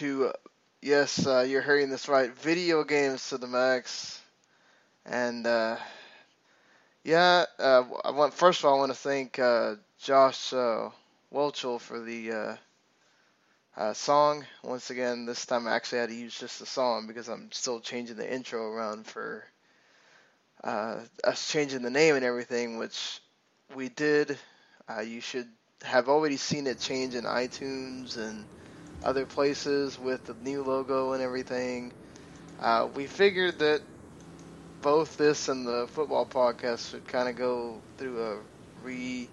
to, yes, uh, you're hearing this right, video games to the max. And, uh, yeah, uh, I want, first of all, I want to thank uh, Josh uh, Welchel for the uh, uh, song. Once again, this time I actually had to use just the song because I'm still changing the intro around for uh, us changing the name and everything, which we did. Uh, you should have already seen it change in iTunes and other places with the new logo and everything. Uh, we figured that both this and the football podcast would kind of go through a re,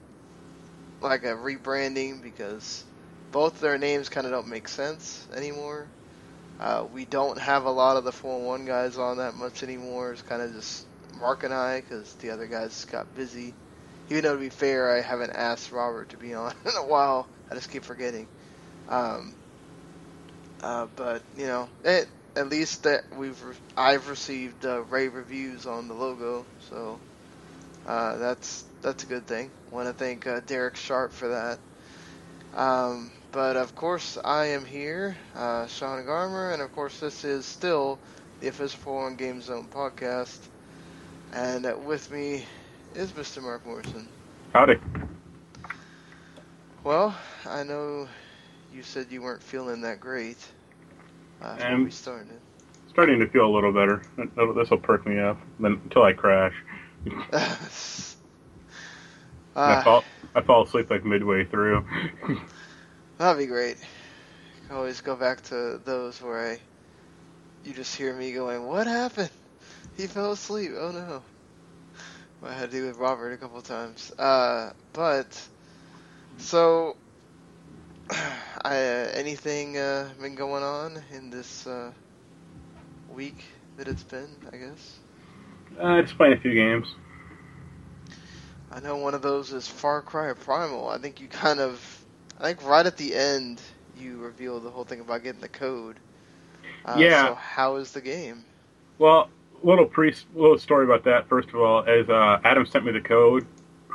like a rebranding because both their names kind of don't make sense anymore. Uh, we don't have a lot of the 4-1 guys on that much anymore. It's kind of just Marc and I because the other guys got busy. Even though to be fair, I haven't asked Robert to be on in a while. I just keep forgetting. Um, uh, but you know, it, at least that we've re- I've received uh, rave reviews on the logo, so uh, that's that's a good thing. Want to thank uh, Derek Sharp for that. Um, but of course, I am here, uh, Sean Garmer, and of course, this is still the official 4 Game Zone podcast. And uh, with me is Mr. Marc Morrison. Howdy. Well, I know you said you weren't feeling that great uh, we started. Starting to feel a little better. This will perk me up until I crash. I uh, fall I fall asleep like midway through. that'd be great. I always go back to those where I, you just hear me going, "What happened? He fell asleep. Oh no." I had to do with Robert a couple times. Uh, but so, I, uh, anything uh, been going on in this uh, week that it's been? I guess. uh, just playing a few games. I know one of those is Far Cry Primal. I think you kind of, I think right at the end you revealed the whole thing about getting the code. Uh, Yeah. So how is the game? Well, little pre little story about that. First of all, as uh, Adam sent me the code,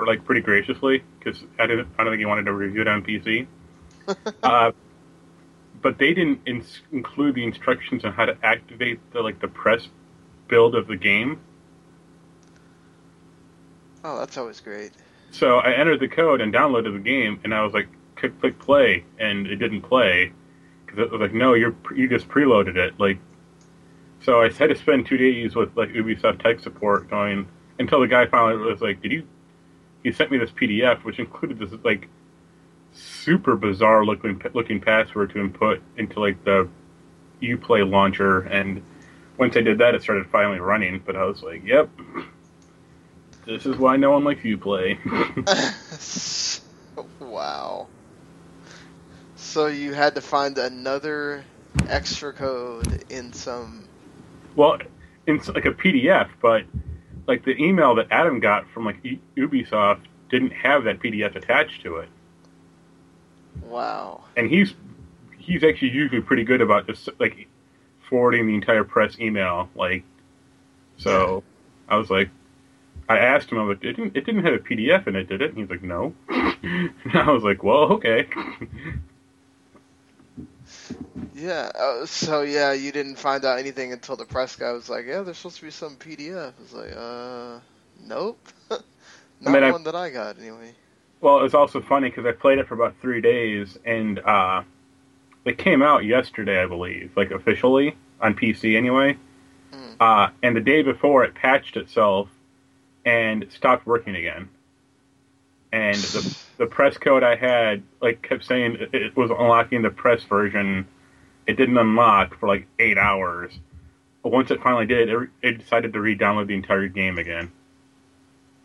like pretty graciously, because I didn't I don't think he wanted to review it on PC. uh, but they didn't ins- include the instructions on how to activate the like the press build of the game. Oh, that's always great. So I entered the code and downloaded the game, and I was like, click, click play, and it didn't play because it was like, no, you're you just preloaded it. Like, so I had to spend two days with like Ubisoft tech support going until the guy finally was like, did you? He sent me this PDF, which included this like super bizarre looking looking password to input into like the UPlay launcher, and once I did that, it started finally running. But I was like, yep. This is why no one likes UPlay. wow. So you had to find another extra code in some. Well, it's like a PDF, but like the email that Adam got from like Ubisoft didn't have that PDF attached to it, Wow. and he's he's actually usually pretty good about just like forwarding the entire press email. Like, so I was like, I asked him, I was like, it didn't it didn't have a PDF in it, did it? And he's like, no. and I was like, well, okay. Yeah. Uh, so yeah, you didn't find out anything until the press guy was like, "Yeah, there's supposed to be some PDF." I was like, "Uh, nope, not mean, I- one that I got anyway." Well, it's also funny because I played it for about three days, and uh, it came out yesterday, I believe, like officially on PC anyway. Hmm. Uh, and the day before, it patched itself and stopped working again. And the the press code I had like kept saying it- it was unlocking the press version. It didn't unlock for like eight hours. But once it finally did, it, it decided to re-download the entire game again,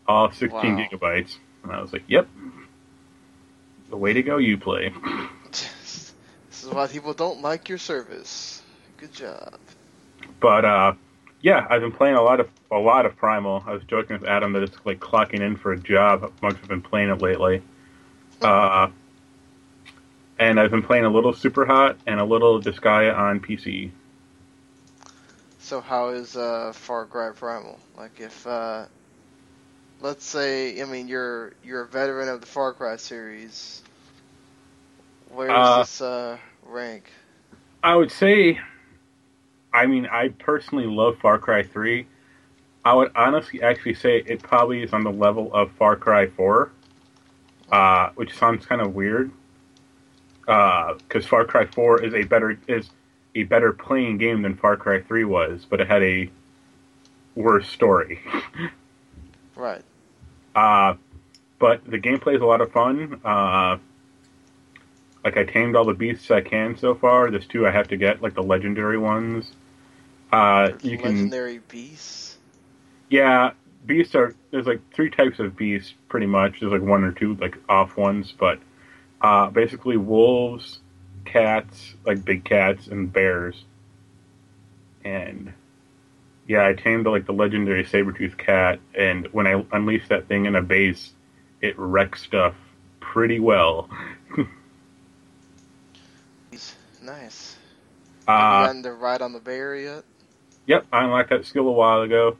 all 16 Wow. gigabytes. And I was like, "Yep, the way to go, UPlay." this is why people don't like your service. Good job. But uh, yeah, I've been playing a lot of a lot of Primal. I was joking with Adam that it's like clocking in for a job. How much I've been playing it lately. Uh, and I've been playing a little Super Hot and a little Disgaea on PC. So how is uh, Far Cry Primal? Like if uh, let's say, I mean, you're you're a veteran of the Far Cry series. Where does Uh, this uh, rank? I would say, I mean, I personally love Far Cry 3. I would honestly actually say it probably is on the level of Far Cry 4, uh, which sounds kind of weird. Because uh, Far Cry 4 is a better is a better playing game than Far Cry 3 was, but it had a worse story. right. Uh, but the gameplay is a lot of fun. Uh, like I tamed all the beasts I can so far. There's two I have to get, like the legendary ones. Uh, you legendary can legendary beasts. Yeah, beasts are there's like three types of beasts pretty much. There's like one or two like off ones, but uh, basically wolves, cats, like big cats, and bears. And yeah, I tamed like the legendary saber tooth cat, and when I unleash that thing in a base, it wrecks stuff pretty well. nice. Uh, Have you gotten to ride on the bear yet? Yep, I unlocked that skill a while ago.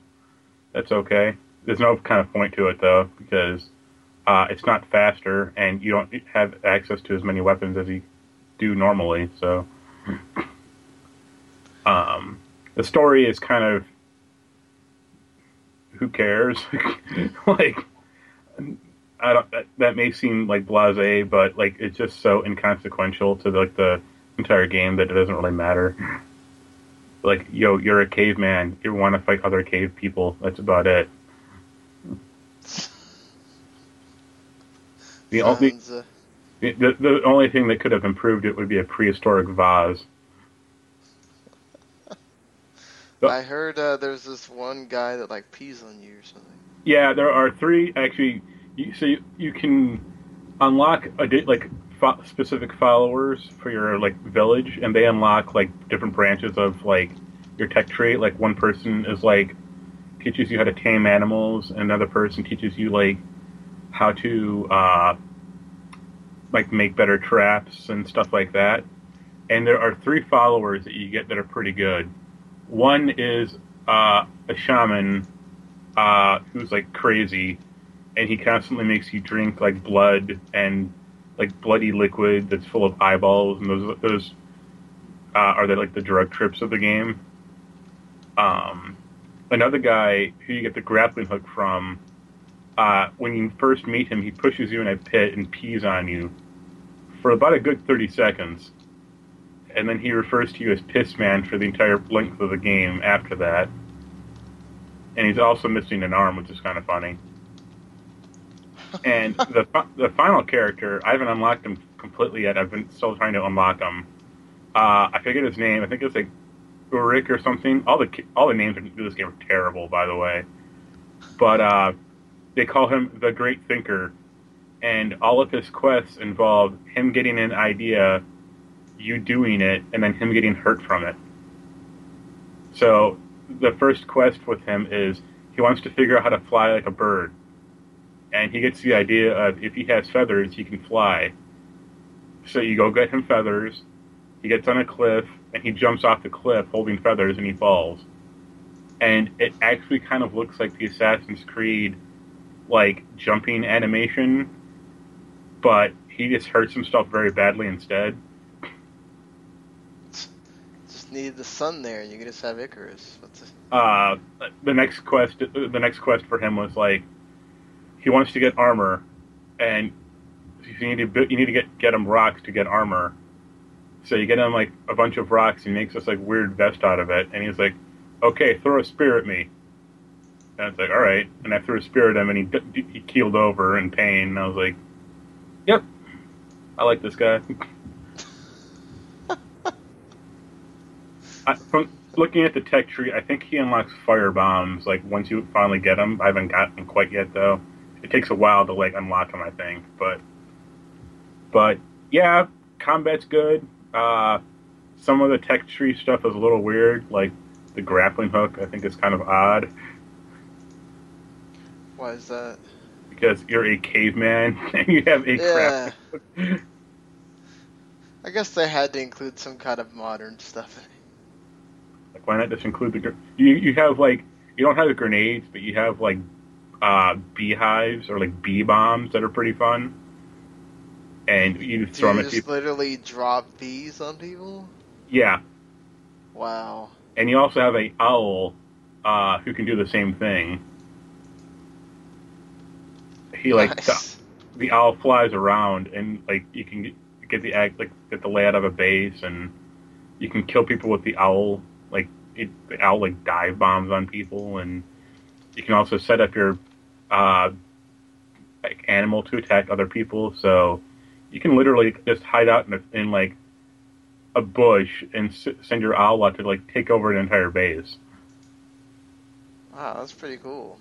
That's okay. There's no kind of point to it though because uh, it's not faster, and you don't have access to as many weapons as you do normally. So, um, the story is kind of who cares? like, I don't. That, that, may seem like blasé, but like it's just so inconsequential to like the entire game that it doesn't really matter. Like, yo, you're a caveman. You want to fight other cave people. That's about it. The only uh... the, the only thing that could have improved it would be a prehistoric vase. I heard uh, there's this one guy that like pees on you or something. Yeah, there are three actually. You, so you, you can unlock a like fo- specific followers for your like village, and they unlock like different branches of like your tech tree. Like one person is like teaches you how to tame animals, another person teaches you like how to uh, like make better traps and stuff like that. And there are three followers that you get that are pretty good. One is uh, a shaman uh, who's like crazy, and he constantly makes you drink like blood and like bloody liquid that's full of eyeballs, and those those uh, are the, like the drug trips of the game. Um, another guy who you get the grappling hook from uh, when you first meet him, he pushes you in a pit and pees on you for about a good 30 seconds. And then he refers to you as Piss Man for the entire length of the game after that. And he's also missing an arm, which is kind of funny. and the the final character, I haven't unlocked him completely yet. I've been still trying to unlock him. Uh, I forget his name. I think it's like Ulrich or something. All the all the names in this game are terrible, by the way. But uh, they call him the Great Thinker, and all of his quests involve him getting an idea, you doing it, and then him getting hurt from it. So the first quest with him is he wants to figure out how to fly like a bird, and he gets the idea of if he has feathers, he can fly. So you go get him feathers. He gets on a cliff and he jumps off the cliff holding feathers and he falls. And it actually kind of looks like the Assassin's Creed like jumping animation, but he just hurts himself very badly instead. Needed the sun there, and you can just have Icarus. A... Uh, the next quest, the next quest for him was like, he wants to get armor, and you need to you need to get get him rocks to get armor. So you get him like a bunch of rocks. He makes this like weird vest out of it, and he's like, "Okay, throw a spear at me." And I was like, all right. And I threw a spear at him, and he he keeled over in pain. And I was like, yep, I like this guy. I, from looking at the tech tree, I think he unlocks fire bombs. Like once you finally get them, I haven't gotten them quite yet though. It takes a while to like unlock them, I think. But but yeah, combat's good. Uh, some of the tech tree stuff is a little weird, like the grappling hook. I think is kind of odd. Why is that? Because you're a caveman and you have a yeah. I guess they had to include some kind of modern stuff. Like, why not just include the you? You have like you don't have the grenades, but you have like uh, beehives or like bee bombs that are pretty fun. And you throw Do them you at just people. literally drop bees on people. Yeah, Wow. and you also have a owl uh, who can do the same thing. He like Nice. the, the owl flies around and like you can get, get the act like get the layout of a base and you can kill people with the owl like it, owl like dive bombs on people and you can also set up your uh, like animal to attack other people so you can literally just hide out in, a, in like a bush and s- send your owl out to like take over an entire base. Wow, that's pretty cool.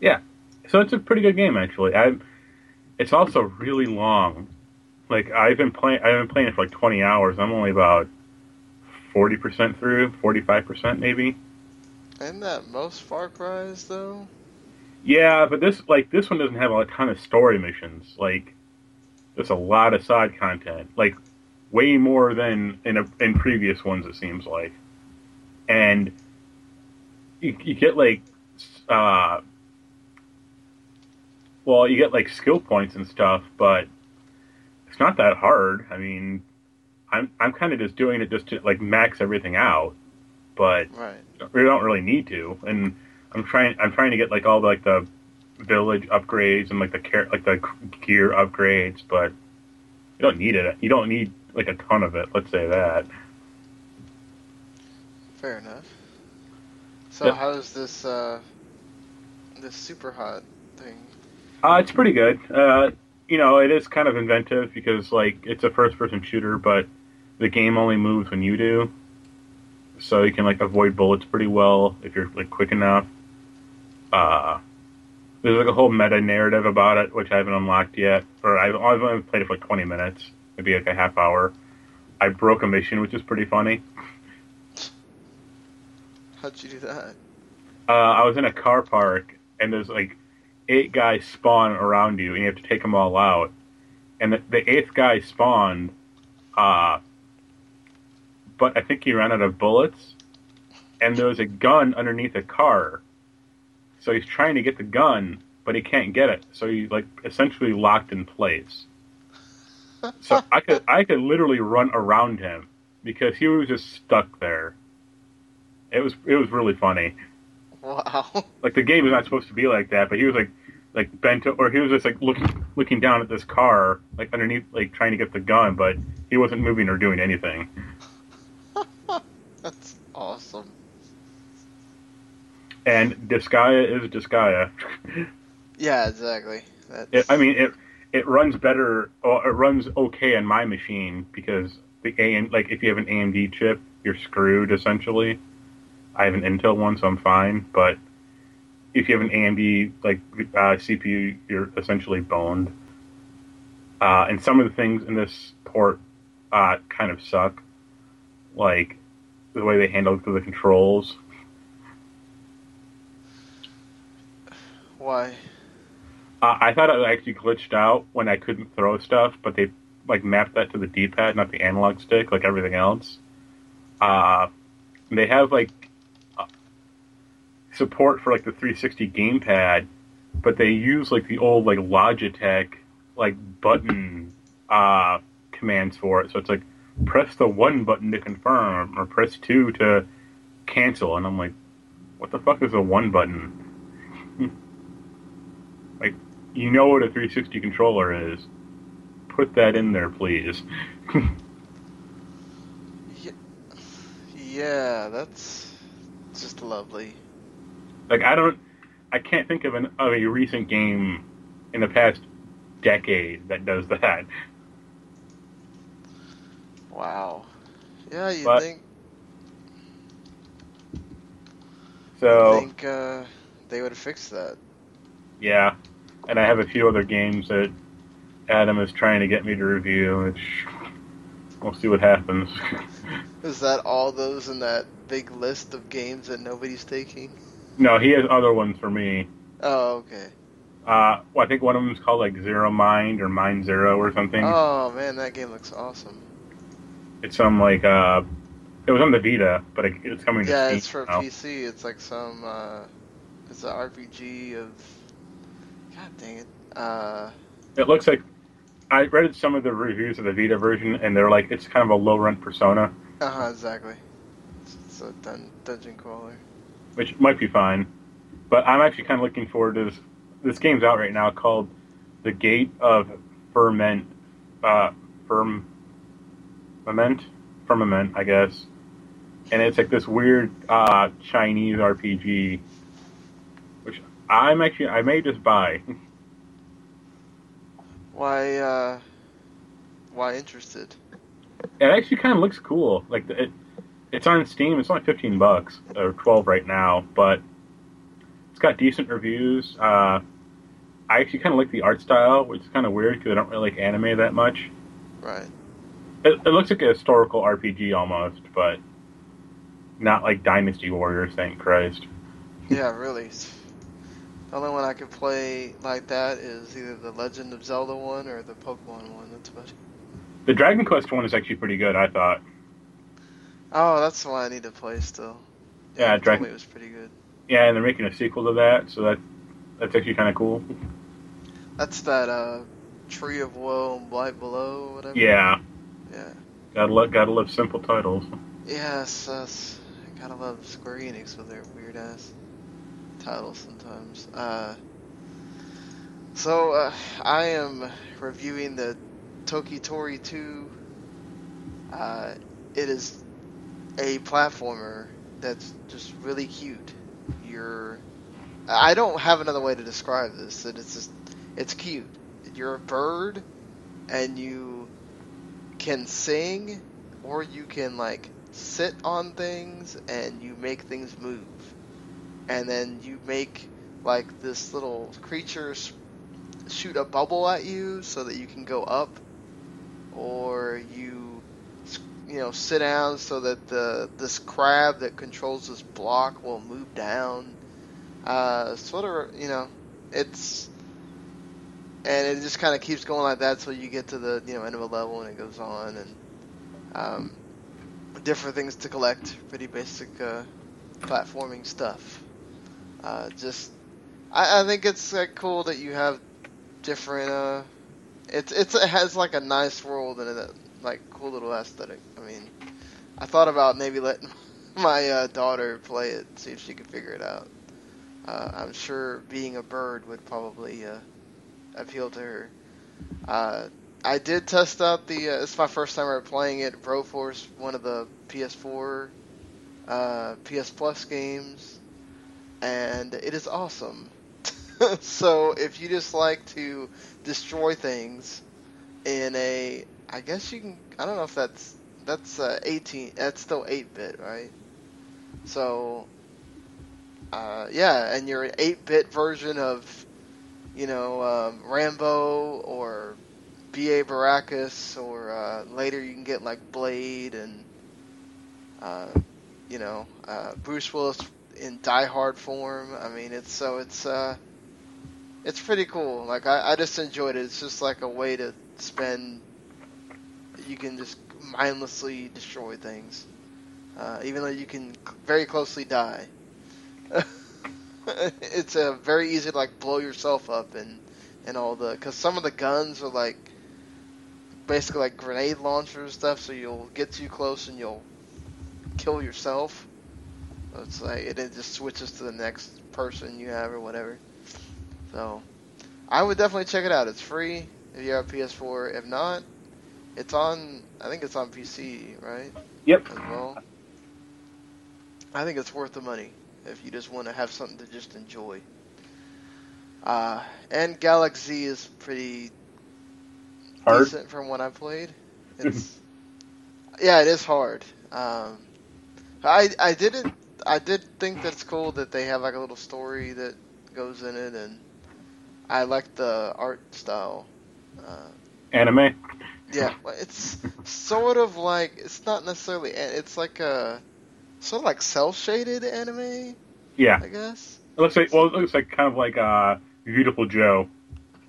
Yeah, so it's a pretty good game actually. I it's also really long. Like I've been playing I've been playing it for like 20 hours. I'm only about 40% through, 45% maybe. Isn't that most Far Cry's though? Yeah, but this like this one doesn't have a ton of story missions. Like there's a lot of side content. Like way more than in a, in previous ones it seems like. And you, you get like uh well, you get like skill points and stuff, but it's not that hard. I mean, I'm I'm kind of just doing it just to like max everything out, but Right. we don't really need to. And I'm trying I'm trying to get like all the, like the village upgrades and like the care like the gear upgrades, but you don't need it. You don't need like a ton of it. Let's say that. Fair enough. So Yep. how's this uh this super hot thing? Uh, it's pretty good. Uh, you know, it is kind of inventive because like it's a first person shooter, but the game only moves when you do. So you can like avoid bullets pretty well if you're like quick enough. Uh, there's like a whole meta narrative about it, which I haven't unlocked yet, or I've, I've only played it for like 20 minutes, maybe like a half hour. I broke a mission, which is pretty funny. How'd you do that? Uh, I was in a car park, and there's like eight guys spawn around you, and you have to take them all out. And the, the eighth guy spawned, uh, but I think he ran out of bullets, and there was a gun underneath a car. So he's trying to get the gun, but he can't get it. So he's like essentially locked in place. So I could I could literally run around him because he was just stuck there. It was it was really funny Wow. like the game is not supposed to be like that, but he was like like bent or he was just like looking looking down at this car like underneath like trying to get the gun, but he wasn't moving or doing anything. Awesome. And Disgaea is Disgaea. Yeah, exactly. It, I mean it it runs better or it runs okay on my machine because the AM like if you have an AMD chip, you're screwed essentially. I have an Intel one, so I'm fine, but if you have an AMD like uh, CPU, you're essentially boned. Uh, and some of the things in this port uh, kind of suck, like the way they handled the controls. why? Uh, I thought it actually glitched out when I couldn't throw stuff, but they like mapped that to the D-pad, not the analog stick, like everything else. Uh, they have like uh, support for like the 360 gamepad, but they use like the old like Logitech like button uh, commands for it. So it's like press the one button to confirm or press two to cancel, and I'm like, what the fuck is a one button? like you know what a 360 controller is. Put that in there, please. Yeah, that's just lovely. like I don't, I can't think of an of a recent game in the past decade that does that. Wow. Yeah, you But- think So think uh, they would fix that? yeah, and I have a few other games that Adam is trying to get me to review, which we'll see what happens. Is that all those in that big list of games that nobody's taking? no, he has other ones for me. Oh, okay. Uh, well, I think one of them is called like Zero Mind or Mind Zero or something. Oh man, that game looks awesome. It's some like uh, it was on the Vita, but it, it's coming to Yeah, Steam it's for now. PC. It's like some. Uh, it's an RPG of. God dang it. Uh, It looks like I read some of the reviews of the Vita version, and they're like it's kind of a low rent Persona. Uh huh. Exactly. It's, it's a dun- dungeon crawler. which might be fine. But I'm actually kind of looking forward to this. This game's out right now called The Gate of Ferment, uh, Firm, Firmament, Firmament, I guess. And it's like this weird uh, Chinese RPG, which I'm actually I may just buy. Why? uh... Why interested? It actually kind of looks cool. Like it, it's on Steam. It's only fifteen bucks or twelve right now, but it's got decent reviews. Uh, I actually kind of like the art style, which is kind of weird because I don't really like anime that much. Right. It, it looks like a historical RPG almost, but not like Dynasty Warriors. Thank Christ. Yeah, really. The only one I could play like that is either the Legend of Zelda one or the Pokemon one. That's about it. The Dragon Quest one is actually pretty good. I thought. Oh, that's the one I need to play still. Yeah, told Dragon- it was pretty good. Yeah, and they're making a sequel to that, so that that's actually kind of cool. That's that uh, Tree of Woe and Blight Below, whatever. Yeah, Yeah. gotta love gotta love simple titles. Yes, that's, I gotta love Square Enix with their weird ass titles sometimes. Uh, so uh, I am reviewing the Toki Tokitori 2. Uh, it is a platformer that's just really cute. You're, I don't have another way to describe this. That it's just, it's cute. You're a bird, and you can sing, or you can like sit on things and you make things move. And then you make like this little creature shoot a bubble at you so that you can go up, or you you know sit down so that the this crab that controls this block will move down. Uh, sort of you know it's and it just kind of keeps going like that till you get to the you know end of a level and it goes on and um, different things to collect. Pretty basic uh, platforming stuff. Uh, just, I, I think it's uh, cool that you have different. Uh, it's it's it has like a nice world and a like cool little aesthetic. I mean, I thought about maybe letting my uh, daughter play it, see if she could figure it out. Uh, I'm sure being a bird would probably appeal to her. Uh, I did test out the. Uh, it's my first time ever playing it. Broforce, one of the PS4, uh, PS Plus games, and it is awesome. so if you just like to destroy things in a, I guess you can. I don't know if that's that's uh, 18. That's still 8-bit, right? So, uh, yeah, and you're an 8-bit version of, you know, um, Rambo or B.A. Baracus, or uh, later you can get like Blade and, uh, you know, uh, Bruce Willis in Die Hard form. I mean, it's so it's uh, it's pretty cool. Like I, I just enjoyed it. It's just like a way to spend. You can just mindlessly destroy things, uh, even though you can very closely die. it's uh, very easy to like blow yourself up and and all the because some of the guns are like basically like grenade launchers and stuff, so you'll get too close and you'll kill yourself. So it's like it, it just switches to the next person you have or whatever. So I would definitely check it out. It's free if you have a PS4. If not, it's on. I think it's on PC, right? Yep. As well. I think it's worth the money if you just want to have something to just enjoy. Uh, and Galaxy is pretty Hard. decent from what I played. It's yeah, it is hard. Um, I I didn't I did think that's cool that they have like a little story that goes in it, and I like the art style. Uh, Anime. yeah, it's sort of like it's not necessarily it's like a sort of like cel shaded anime, Yeah. I guess. It looks like well, it looks like kind of like uh, Beautiful Joe.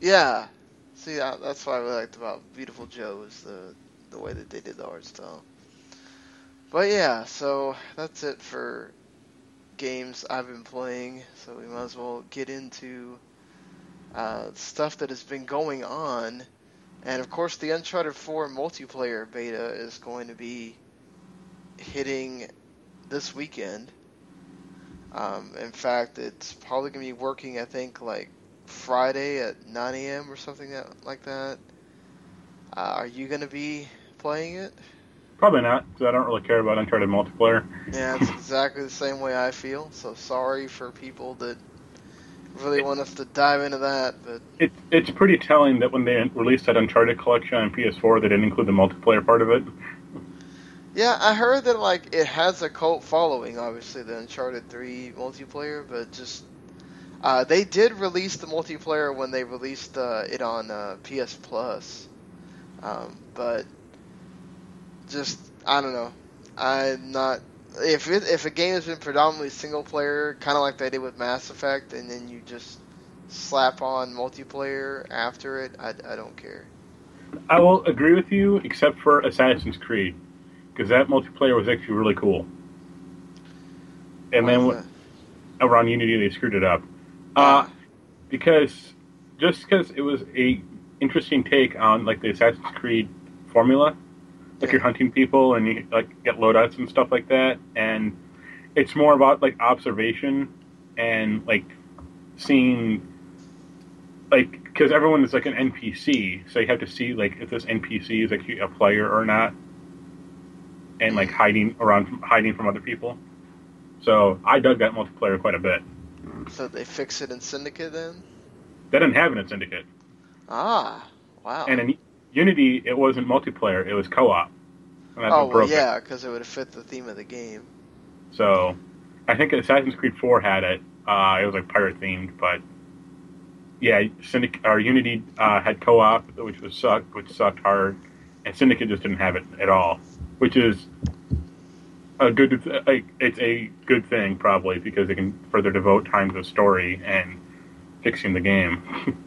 Yeah. See, that- that's what I really liked about Beautiful Joe is the the way that they did the art style. But yeah, so that's it for games I've been playing. So we might as well get into uh, stuff that has been going on. And of course, the Uncharted 4 multiplayer beta is going to be hitting this weekend. Um, in fact, it's probably gonna be working. I think like Friday at 9 a.m. or something that, like that. Uh, are you gonna be playing it? Probably not, because I don't really care about Uncharted multiplayer. Yeah, it's exactly the same way I feel. So sorry for people that really want us to dive into that, but It, it's pretty telling that when they released that Uncharted collection on PS4, they didn't include the multiplayer part of it. Yeah, I heard that like it has a cult following. Obviously, the Uncharted 3 multiplayer, but just uh, they did release the multiplayer when they released uh, it on uh, PS Plus, um, but just I don't know. I'm not. If it, if a game has been predominantly single player, kind of like they did with Mass Effect, and then you just slap on multiplayer after it, I, I don't care. I will agree with you, except for Assassin's Creed, because that multiplayer was actually really cool. And then Why wh- around Unity, they screwed it up. Uh, because just because it was a interesting take on like the Assassin's Creed formula, like you're hunting people and you like get loadouts and stuff like that, and it's more about like observation and like seeing like because everyone is like an NPC, so you have to see like if this NPC is actually a player or not, and like hiding around from, hiding from other people. So I dug that multiplayer quite a bit. so they fix it in Syndicate then? They didn't have it in Syndicate. Ah, wow. And in Unity, it wasn't multiplayer; it was co-op. And oh well, yeah, because it would have fit the theme of the game. So, I think Assassin's Creed 4 had it. Uh, it was like pirate themed, but yeah, Syndic- or Unity uh, had co-op, which was sucked, which sucked hard, and Syndicate just didn't have it at all, which is a good. Like, it's a good thing probably because they can further devote time to the story and fixing the game.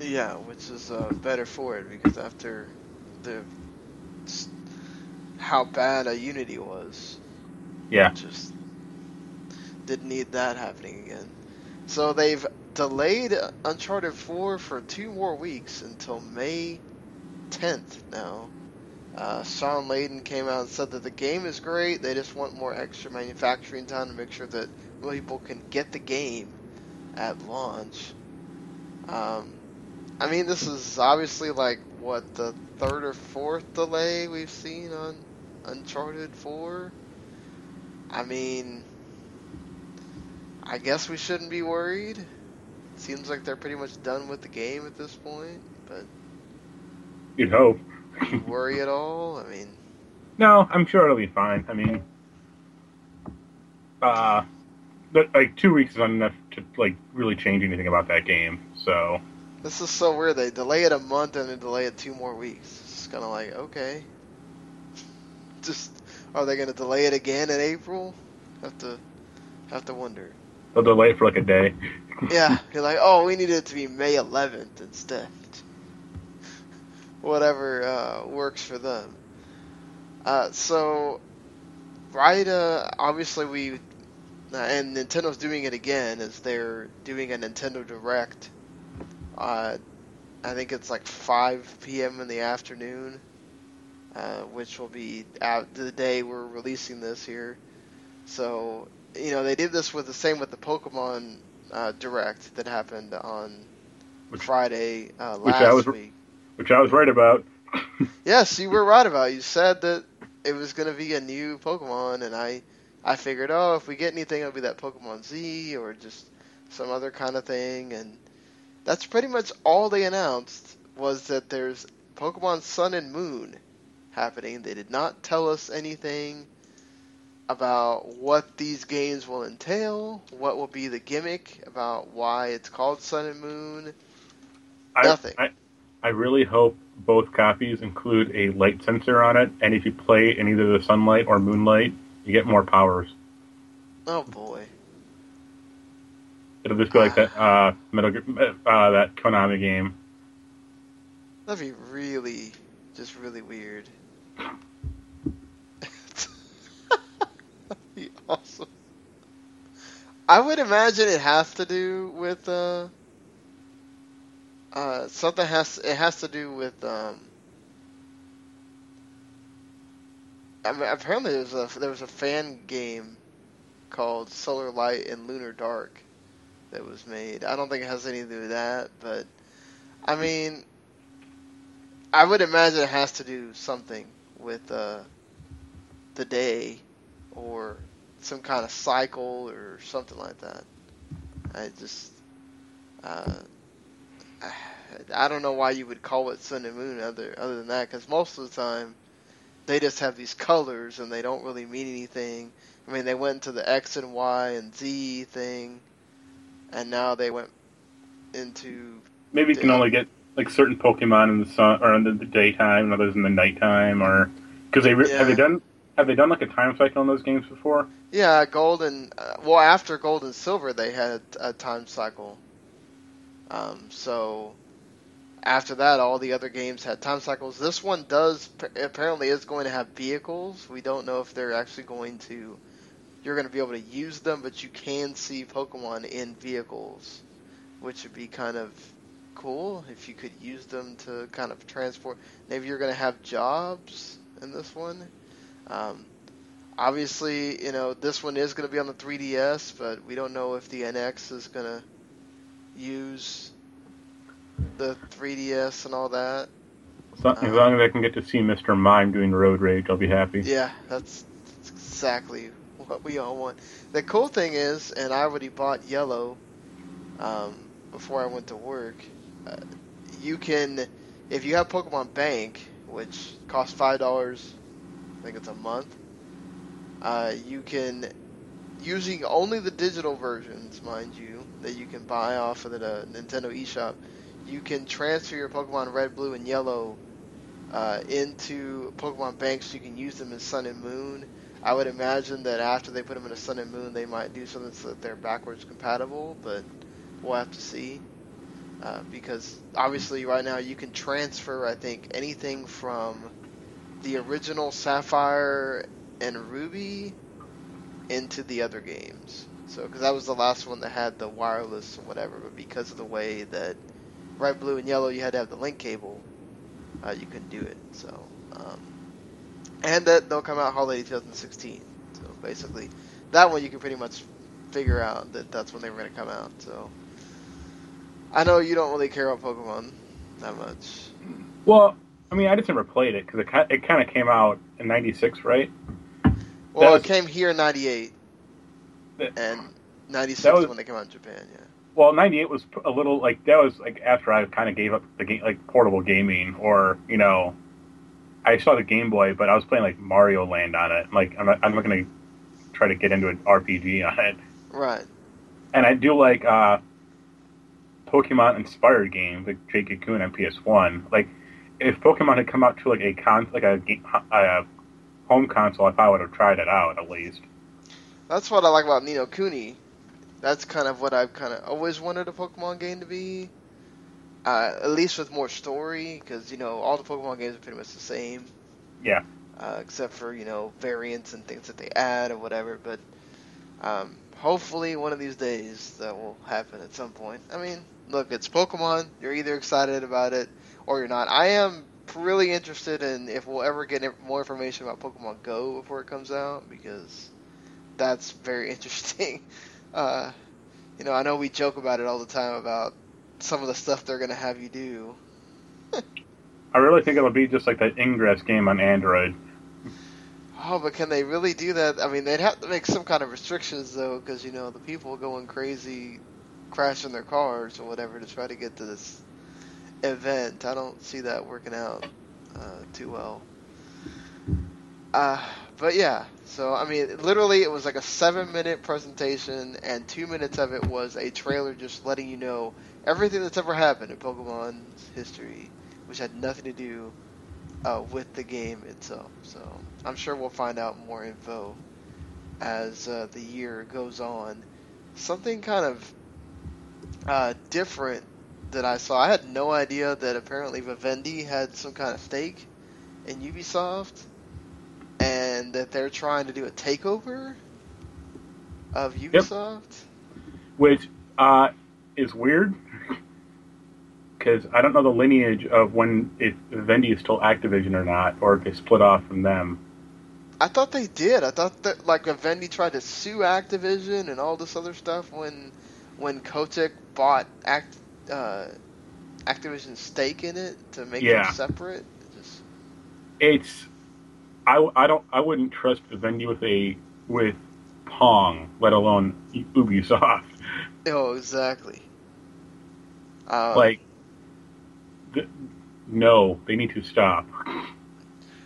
Yeah, which is uh, better for it because after the how bad a Unity was, yeah, just didn't need that happening again. So they've delayed Uncharted 4 for two more weeks until May 10th now. Uh, Shawn Layden came out and said that the game is great. They just want more extra manufacturing time to make sure that people can get the game at launch. Um, I mean, this is obviously like what the third or fourth delay we've seen on Uncharted 4. I mean, I guess we shouldn't be worried. Seems like they're pretty much done with the game at this point, but you'd hope. You worry at all? I mean, No, I'm sure it'll be fine. I mean, uh, but, like two weeks is not enough to like really change anything about that game. So this is so weird. They delay it a month and then delay it two more weeks. It's kind of like, okay. Just, are they going to delay it again in April? Have to, have to wonder. they'll delay it for like a day. Yeah, you're like, oh, we needed it to be May 11th instead. Whatever uh, works for them. Uh, so, right, uh, obviously we, uh, and Nintendo's doing it again, is they're doing a Nintendo Direct. Uh, I think it's like 5 p.m. in the afternoon, uh, which will be out the day we're releasing this here. So, you know, they did this with the same with the Pokemon uh, Direct that happened on Which- Friday uh, which last I was- week. Which I was right about. Yes, you were right about. it. You said that it was going to be a new Pokemon, and I, I figured, oh, if we get anything, it'll be that Pokemon Z or just some other kind of thing. And that's pretty much all they announced was that there's Pokemon Sun and Moon happening. They did not tell us anything about what these games will entail, what will be the gimmick about why it's called Sun and Moon. I, Nothing. I, I really hope both copies include a light sensor on it, and if you play in either the sunlight or moonlight, you get more powers. Oh boy. It'll just be like that uh, Metal uh, that Konami game. That'd be really, just really weird. That'd be awesome. I would imagine it has to do with uh, uh, something has it has to do with um, I mean, apparently there was a there was a fan game called Solar Light and Lunar Dark that was made. I don't think it has anything to do with that, but I mean, I would imagine it has to do something with uh, the day or some kind of cycle or something like that. I just, uh, I don't know why you would call it sun and moon other other than that, because most of the time they just have these colors and they don't really mean anything. I mean, they went into the X and Y and Z thing, and now they went into maybe you can only get like certain Pokemon in the sun or in the, the daytime, and others in the nighttime, or because they re- Yeah. have they done have they done like a time cycle in those games before? Yeah, gold and uh, well, after gold and silver, they had a time cycle. Um, so after that, all the other games had time cycles. This one does apparently is going to have vehicles. We don't know if they're actually going to. You're going to be able to use them, but you can see Pokemon in vehicles, which would be kind of cool if you could use them to kind of transport. Maybe you're going to have jobs in this one. Um, obviously, you know, this one is going to be on the 3DS, but we don't know if the NX is going to use the 3DS and all that. So, as long as I can get to see Mr. Mime doing road rage, I'll be happy. Yeah, that's, that's exactly what we all want. The cool thing is, and I already bought yellow um, before I went to work. Uh, you can, if you have Pokemon Bank, which costs five dollars, I think it's a month. Uh, you can, using only the digital versions, mind you, that you can buy off of the uh, Nintendo eShop, you can transfer your Pokemon Red, Blue, and Yellow uh, into Pokemon Bank so you can use them in Sun and Moon. I would imagine that after they put them in a Sun and Moon, they might do something so that they're backwards compatible, but we'll have to see. Uh, because obviously, right now you can transfer, I think, anything from the original Sapphire and Ruby into the other games. So, because that was the last one that had the wireless or whatever, but because of the way that Red, Blue, and Yellow, you had to have the link cable, uh, you couldn't do it. So, um, and that they'll come out holiday 2016. So basically, that one you can pretty much figure out that that's when they were going to come out. So, I know you don't really care about Pokemon that much. Well, I mean, I just never played it because it, it kind of came out in '96, right? Well, was- it came here in '98 That- and '96 That was- when they came out in Japan. Yeah. Well, '98 was a little like that was like after I kind of gave up the game, like portable gaming, or you know, I saw the Game Boy, but I was playing like Mario Land on it. Like I'm not, I'm not gonna try to get into an RPG on it. Right. And I do like uh, Pokemon inspired games like Jade Cocoon on PS1. Like if Pokemon had come out to like a con like a, a home console, I thought I would have tried it out at least. That's what I like about Ni no Kuni. That's kind of what I've kind of always wanted a Pokemon game to be. Uh, at least with more story, because you know all the Pokemon games are pretty much the same. Yeah. Uh, except for you know variants and things that they add or whatever. But um, hopefully one of these days that will happen at some point. I mean, look, it's Pokemon. You're either excited about it or you're not. I am really interested in if we'll ever get more information about Pokemon Go before it comes out because that's very interesting. Uh, you know, I know we joke about it all the time about some of the stuff they're going to have you do. I really think it'll be just like that Ingress game on Android. Oh, but can they really do that? I mean, they'd have to make some kind of restrictions though, because you know the people going crazy, crashing their cars or whatever to try to get to this event. I don't see that working out uh, too well. Uh, but yeah, so I mean, literally, it was like a seven-minute presentation, and two minutes of it was a trailer just letting you know everything that's ever happened in Pokemon's history, which had nothing to do uh, with the game itself. So I'm sure we'll find out more info as uh, the year goes on. Something kind of uh, different that I saw. I had no idea that apparently Vivendi had some kind of stake in Ubisoft, and that they're trying to do a takeover of Ubisoft. which uh, is weird because I don't know the lineage of when if Vivendi is still Activision or not, or if they split off from them. I thought they did. I thought that like Vivendi tried to sue Activision and all this other stuff when when Kotick bought Act uh, Activision's stake in it to make Yeah. it separate. It Just, It's I, I don't I wouldn't trust Vivendi with a with Pong, let alone Ubisoft. oh, exactly. Um, like, th- no, they need to stop.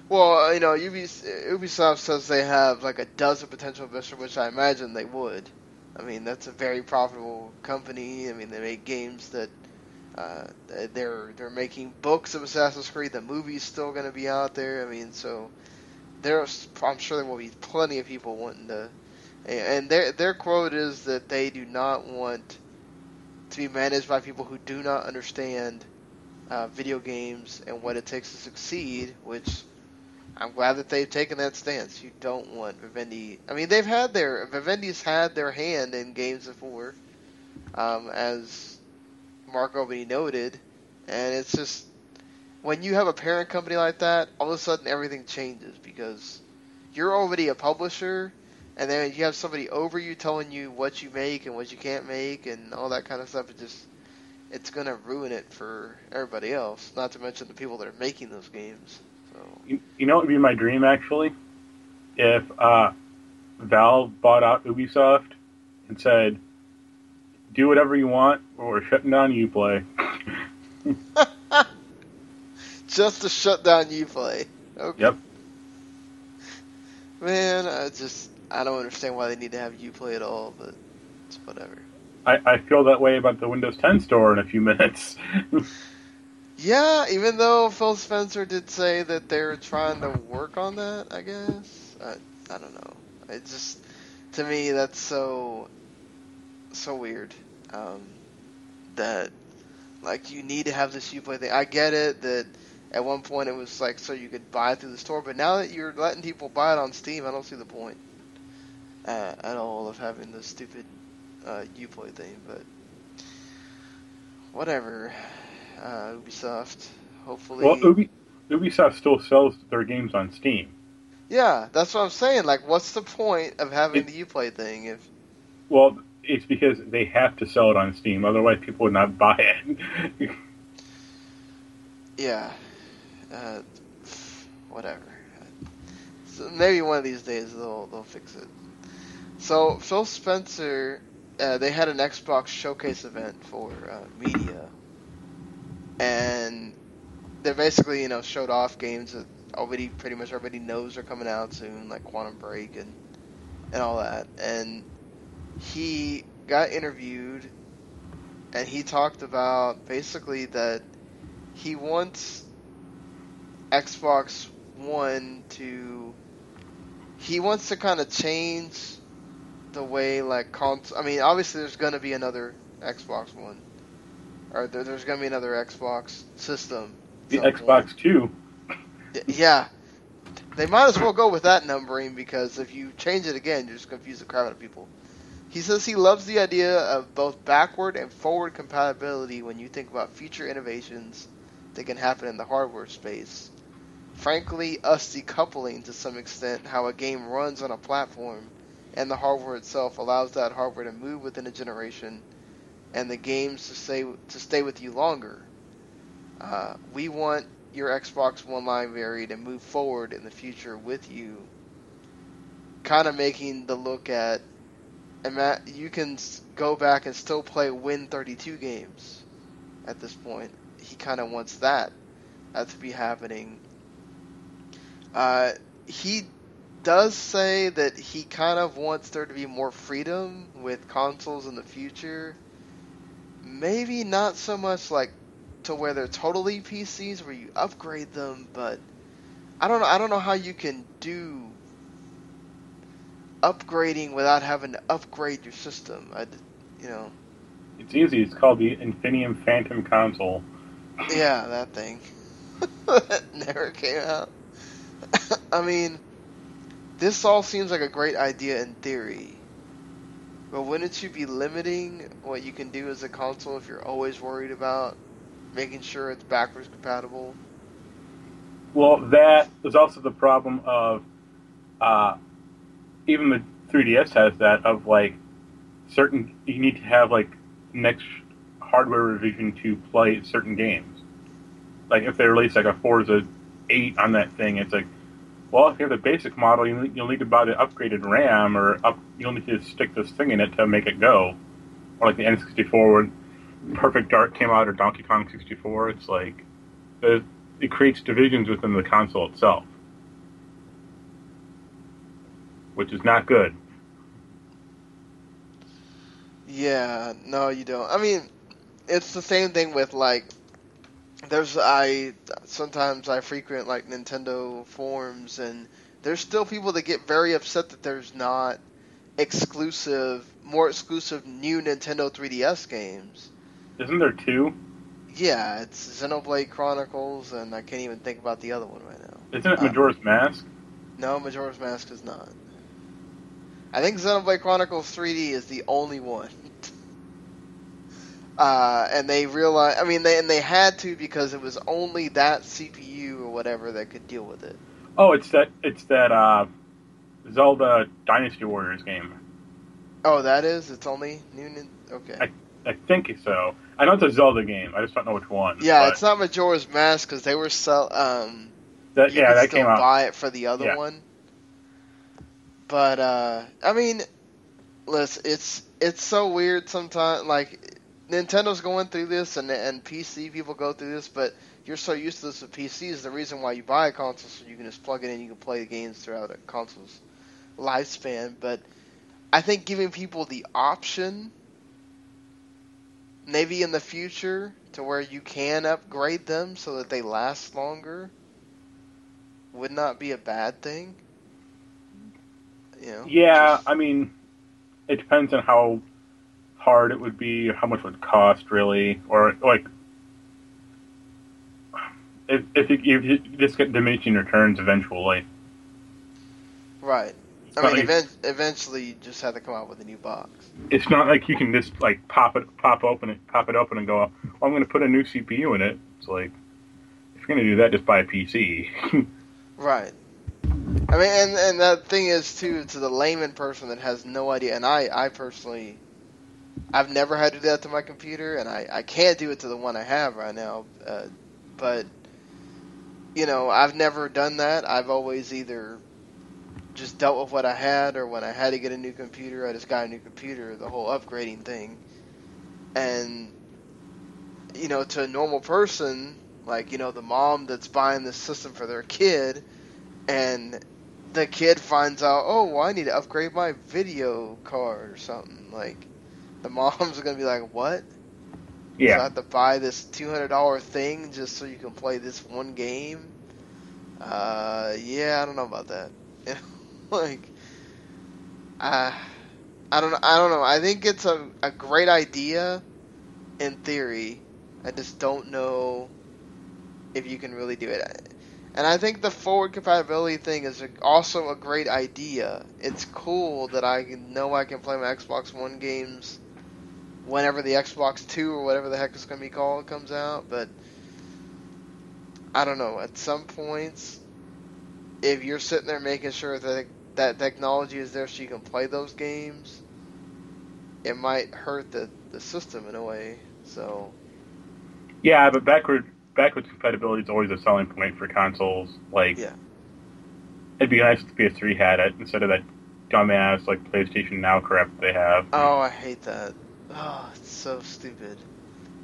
Well, you know, Ubisoft says they have like a dozen potential investors, which I imagine they would. I mean, that's a very profitable company. I mean, they make games that uh, they're they're making books of Assassin's Creed. The movie's still going to be out there. I mean, so there's I'm sure there will be plenty of people wanting to. And their their quote is that they do not want to be managed by people who do not understand uh, video games and what it takes to succeed, which I'm glad that they've taken that stance. You don't want Vivendi. I mean, they've had their Vivendi's had their hand in games before, um, as Mark Albany noted, and it's just when you have a parent company like that, all of a sudden everything changes because you're already a publisher, and then you have somebody over you telling you what you make and what you can't make and all that kind of stuff. It just it's gonna ruin it for everybody else. Not to mention the people that are making those games. So. You, you know it'd be my dream actually? If uh, Valve bought out Ubisoft and said, "Do whatever you want, or we're shutting down UPlay." just to shut down UPlay. Okay. Yep. Man, I just I don't understand why they need to have UPlay at all, but it's whatever. I, I feel that way about the Windows 10 store in a few minutes. Yeah, even though Phil Spencer did say that they're trying to work on that, I guess. I I don't know. It just to me that's so so weird. Um, that like you need to have this UPlay thing. I get it that at one point it was like so you could buy it through the store, but now that you're letting people buy it on Steam, I don't see the point uh, at all of having the stupid uh, UPlay thing. But whatever, uh, Ubisoft. Hopefully, well, Ubi, Ubisoft still sells their games on Steam. yeah, that's what I'm saying. Like, what's the point of having the UPlay thing if Well, it's because they have to sell it on Steam, otherwise people would not buy it. Yeah. Uh, whatever. So maybe one of these days they'll they'll fix it. So Phil Spencer, uh, they had an Xbox showcase event for uh, media, and they basically you know showed off games that already pretty much everybody knows are coming out soon, like Quantum Break and and all that. And he got interviewed, and he talked about basically that he wants Xbox One to. He wants to kind of change the way like cons. I mean, obviously, there's going to be another Xbox One, or there, there's going to be another Xbox system. the point. Xbox Two. Yeah. They might as well go with that numbering because if you change it again, you're just gonna confuse the crap out of people. He says he loves the idea of both backward and forward compatibility when you think about future innovations that can happen in the hardware space. Frankly, us decoupling to some extent how a game runs on a platform and the hardware itself allows that hardware to move within a generation and the games to stay to stay with you longer. Uh, we want your Xbox One library to move forward in the future with you. Kind of making the look at, ima- you can go back and still play Win32 games at this point. He kind of wants that uh, to be happening. Uh, he does say that he kind of wants there to be more freedom with consoles in the future. Maybe not so much like to where they're totally PCs where you upgrade them, but I don't know. I don't know how you can do upgrading without having to upgrade your system. I, you know, It's easy. It's called the Infinium Phantom console. yeah, that thing that never came out. I mean, this all seems like a great idea in theory. But wouldn't you be limiting what you can do as a console if you're always worried about making sure it's backwards compatible? Well, that is also the problem of uh, even the 3DS has that of like certain you need to have like next hardware revision to play certain games. Like if they release like a Forza 8 on that thing, it's like, well, if you have the basic model, you, you'll need to buy the upgraded RAM, or up, you'll need to stick this thing in it to make it go. Or like the N64 when Perfect Dark came out, or Donkey Kong 64. It's like it creates divisions within the console itself, which is not good. Yeah, no, you don't. I mean, it's the same thing with like there's I sometimes I frequent like Nintendo forums and there's still people that get very upset that there's not exclusive, more exclusive new Nintendo 3DS games. Isn't there two? Yeah, it's Xenoblade Chronicles and I can't even think about the other one right now. Isn't it Majora's uh, Mask? No, Majora's Mask is not. I think Xenoblade Chronicles 3D is the only one. Uh, and they realized, I mean, they and they had to because it was only that CPU or whatever that could deal with it. Oh, it's that it's that uh, Zelda Dynasty Warriors game. Oh, that is. It's only new. Okay. I, I think so. I know it's a Zelda game. I just don't know which one. Yeah, but... it's not Majora's Mask because they were sell. Um, that yeah, that came out. Buy it for the other yeah. one. But uh, I mean, listen, it's it's so weird sometimes. Like Nintendo's going through this, and and PC people go through this, but you're so used to this with PCs. The reason why you buy a console so you can just plug it in, and you can play the games throughout a console's lifespan. But I think giving people the option, maybe in the future, to where you can upgrade them so that they last longer, would not be a bad thing. You know, yeah, just... I mean, it depends on how hard it would be, how much it would cost, really, or like if if you, if you just get diminishing returns eventually. Right. I mean, like, event, eventually you just have to come out with a new box. It's not like you can just like pop it, pop open it, pop it open, and go. Oh, I'm going to put a new CPU in it. It's like if you're going to do that, just buy a PC. right. I mean, and and that thing is too to the layman person that has no idea. And I, I personally I've never had to do that to my computer, and I, I can't do it to the one I have right now. Uh, but you know, I've never done that. I've always either just dealt with what I had, or when I had to get a new computer, I just got a new computer. The whole upgrading thing, and you know, to a normal person, like you know, the mom that's buying this system for their kid, and the kid finds out, oh, well, I need to upgrade my video card or something like the mom's gonna be like, "What? Yeah, so I have to buy this two hundred dollar thing just so you can play this one game." Uh, yeah, I don't know about that. You know, like, uh, I don't, I don't know. I think it's a a great idea in theory. I just don't know if you can really do it. And I think the forward compatibility thing is also a great idea. It's cool that I know I can play my Xbox One games whenever the Xbox Two or whatever the heck it's going to be called comes out. But I don't know. At some points, if you're sitting there making sure that that technology is there so you can play those games, it might hurt the the system in a way. So. Yeah, but backward backwards compatibility is always a selling point for consoles. Like, yeah. it'd be nice if the PS3 had it instead of that dumbass like PlayStation Now crap they have. Oh, I hate that. Oh, it's so stupid.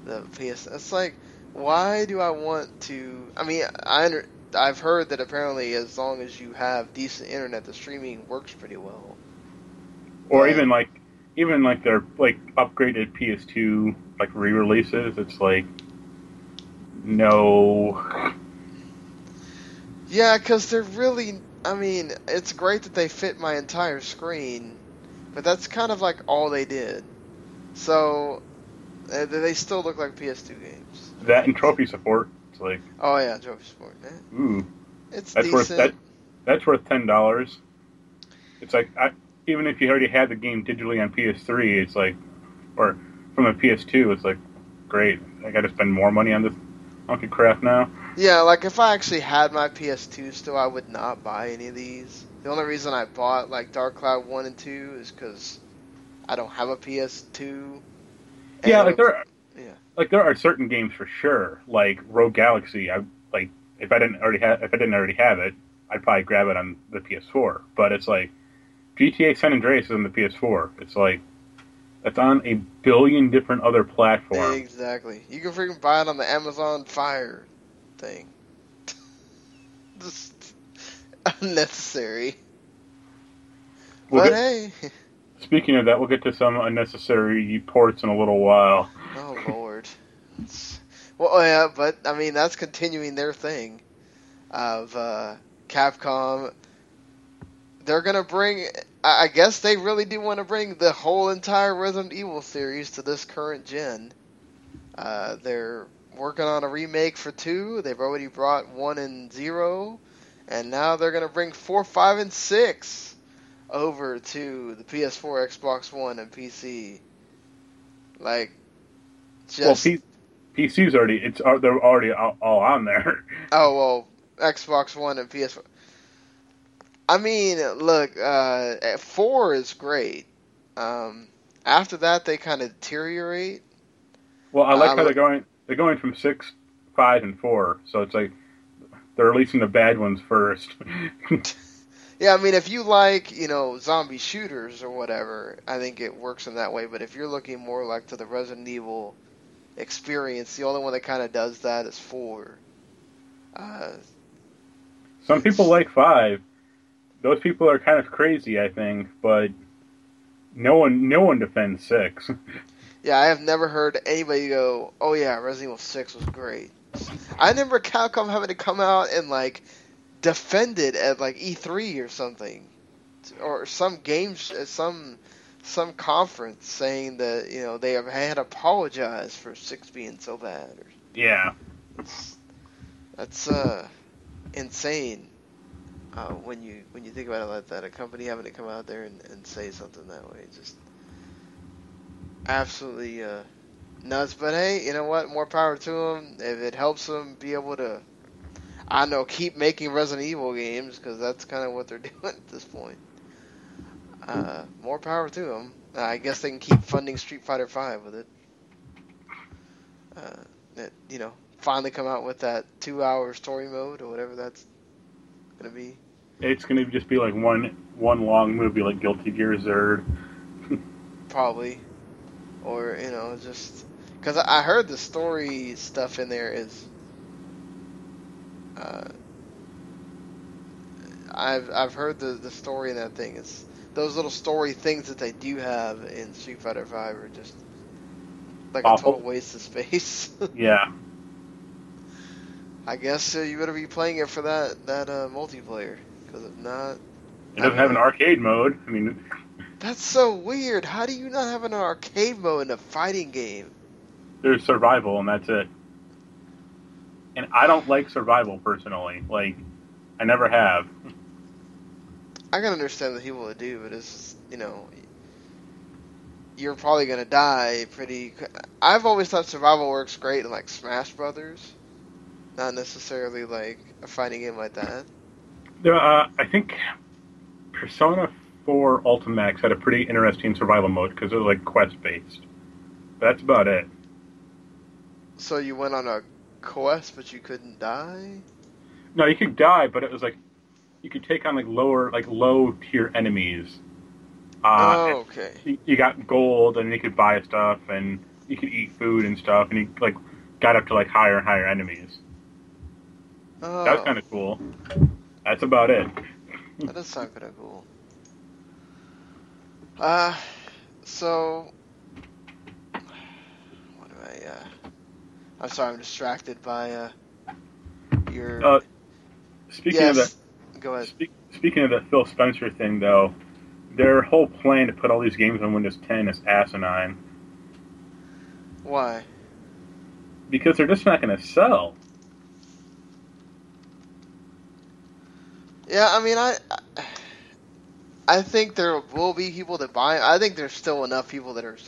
The PS. It's like, why do I want to? I mean, I under, I've heard that apparently as long as you have decent internet, the streaming works pretty well. Or even like, even like their like upgraded PS2 like re-releases. It's like, no. Yeah, because they're really. I mean, it's great that they fit my entire screen, but that's kind of like all they did. So uh, they still look like PS2 games. That and trophy support. It's like oh yeah, trophy support. Yeah. Ooh, it's that's decent. worth that. That's worth ten dollars. It's like I, even if you already had the game digitally on PS3, it's like, or from a PS2, it's like, great. I got to spend more money on this monkey crap now. Yeah, like if I actually had my PS2 still, I would not buy any of these. The only reason I bought like Dark Cloud one and two is because I don't have a PS2. Yeah, like there, are, Yeah. like there are certain games for sure, like Rogue Galaxy. I like if I didn't already have, if I didn't already have it, I'd probably grab it on the PS4. But it's like GTA San Andreas is on the PS4. It's like it's on a billion different other platforms. Exactly. You can freaking buy it on the Amazon Fire thing. Just unnecessary. We'll but hey, Speaking of that, we'll get to some unnecessary ports in a little while. oh lord. Well, yeah, but I mean that's continuing their thing of uh, Capcom. They're gonna bring. I I guess they really do want to bring the whole entire Resident Evil series to this current gen. Uh, they're working on a remake for two. They've already brought one and zero, and now they're gonna bring four, five, and six over to the PS4, Xbox One, and PC. Like, just well, P- PC's already it's uh, they're already all, all on there. Oh well, Xbox One and PS4. I mean, look, uh, four is great. Um, after that, they kind of deteriorate. Well, I like Um, how they're going. They're going from six, five, and four. So it's like they're releasing the bad ones first. Yeah, I mean, if you like, you know, zombie shooters or whatever, I think it works in that way. But if you're looking more like to the Resident Evil experience, the only one that kind of does that is four. Uh, Some people like five. Those people are kind of crazy, I think, but no one, no one defends six. Yeah, I have never heard anybody go, "Oh yeah, Resident Evil Six was great." I remember Capcom having to come out and like defend it at like E3 or something, or some games, some some conference saying that you know they have had apologized for Six being so bad. Or, yeah, that's uh insane. Uh, when you when you think about it like that, a company having to come out there and, and say something that way, just absolutely uh, nuts. But hey, you know what? More power to them. If it helps them be able to, I know, keep making Resident Evil games because that's kind of what they're doing at this point. Uh, more power to them. I guess they can keep funding Street Fighter Five with it. Uh, that you know, finally come out with that two-hour story mode or whatever that's gonna be. it's gonna just be like one one long movie, like Guilty Gear Xrd. probably, or you know, just because I heard the story stuff in there is. Uh, I've I've heard the the story in that thing is those little story things that they do have in Street Fighter Five are just like a total waste of space. Yeah, I guess uh, you better be playing it for that that uh, multiplayer because if not, it doesn't have an arcade mode. I mean, that's so weird. How do you not have an arcade mode in a fighting game? there's survival, and that's it. And I don't like survival personally. Like, I never have. I can understand the people that do, but it's just, you know, you're probably gonna die pretty. I've always thought survival works great in like Smash Brothers, not necessarily like a fighting game like that. There, uh, I think Persona 4 Ultimax had a pretty interesting survival mode because it was like quest based. That's about it. So you went on a quest, but you couldn't die. No, you could die, but it was like you could take on like lower, like low tier enemies. Uh, oh, okay. you, you got gold, and you could buy stuff, and you could eat food and stuff, and you like got up to like higher and higher enemies. Oh, That was kind of cool. That's about it. that does sound kind of cool. Uh, so what do I? Uh, I'm sorry, I'm distracted by uh your. Uh, Speaking of that, yes. Go ahead. Speak, speaking of that Phil Spencer thing, though, their whole plan to put all these games on Windows 10 is asinine Why? because they're just not going to sell. Yeah, I mean, I, I- I think there will be people that buy. I think there's still enough people that are.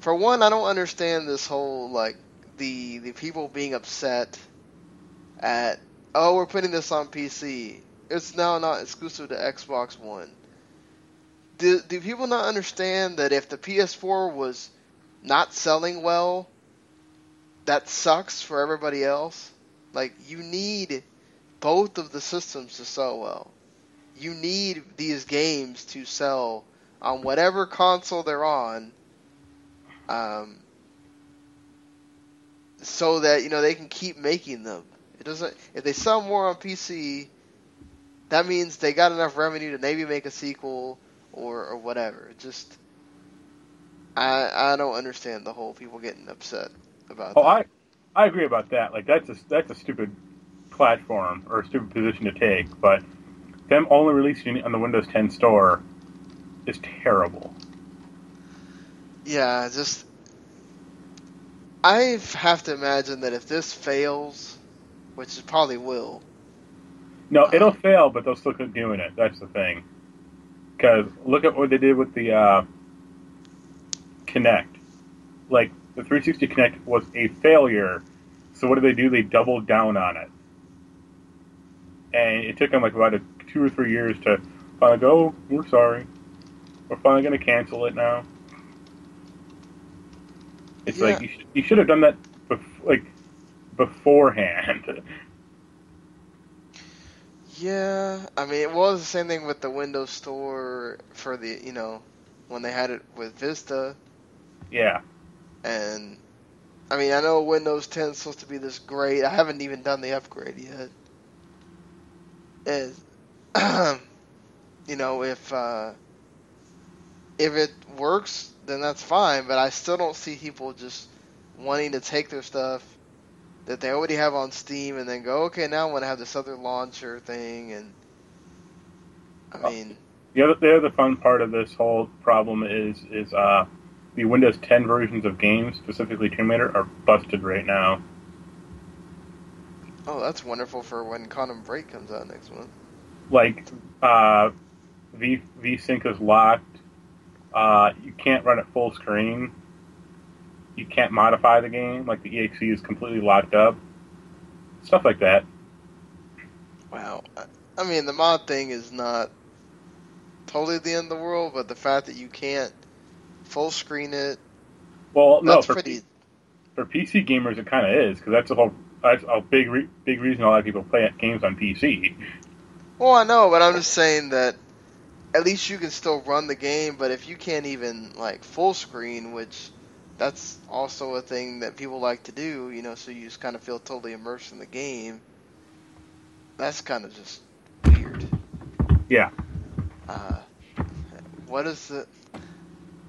For one, I don't understand this whole like the the people being upset at oh we're putting this on PC. it's now not exclusive to Xbox One. Do do people not understand that if the PS4 was not selling well, that sucks for everybody else? Like you need both of the systems to sell well. You need these games to sell on whatever console they're on. Um, so that you know they can keep making them. It doesn't. If they sell more on PC, that means they got enough revenue to maybe make a sequel or or whatever. It just I I don't understand the whole people getting upset about. Oh, that. I I agree about that. Like that's a that's a stupid platform or a stupid position to take. But them only releasing on the Windows 10 store is terrible. Yeah, just I have to imagine that if this fails, which it probably will. No, it'll fail, but they'll still keep doing it. That's the thing. Because look at what they did with the uh, Kinect. Like the 360 Kinect was a failure. So what did they do? They doubled down on it, and it took them like about a, two or three years to finally go. Oh, we're sorry. We're finally going to cancel it now. It's Yeah. like you, sh- you should have done that bef- like beforehand. Yeah, I mean it was the same thing with the Windows Store for the you know when they had it with Vista, yeah. and I mean I know Windows 10 is supposed to be this great. I haven't even done the upgrade yet. Is you know if uh, if it works, then that's fine. But I still don't see people just wanting to take their stuff that they already have on Steam and then go, okay, now I want to have this other launcher thing, and I mean, The other, the other fun part of this whole problem is is uh, the Windows 10 versions of games, specifically Tomb Raider, are busted right now. oh, that's wonderful for when Quantum Break comes out next month. Like uh, V VSync is locked. Uh, you can't run it full screen. You can't modify the game. Like the exe is completely locked up. Stuff like that. Wow, I, mean, the mod thing is not totally the end of the world, but the fact that you can't full screen it, Well, no, that's for pretty. for PC gamers it kind of is because that's a whole that's a big re- big reason a lot of people play games on PC. Well, I know, but I'm just saying that at least you can still run the game. But if you can't even like full screen, which that's also a thing that people like to do, you know, so you just kind of feel totally immersed in the game. That's kind of just weird. Yeah. Uh, what is the?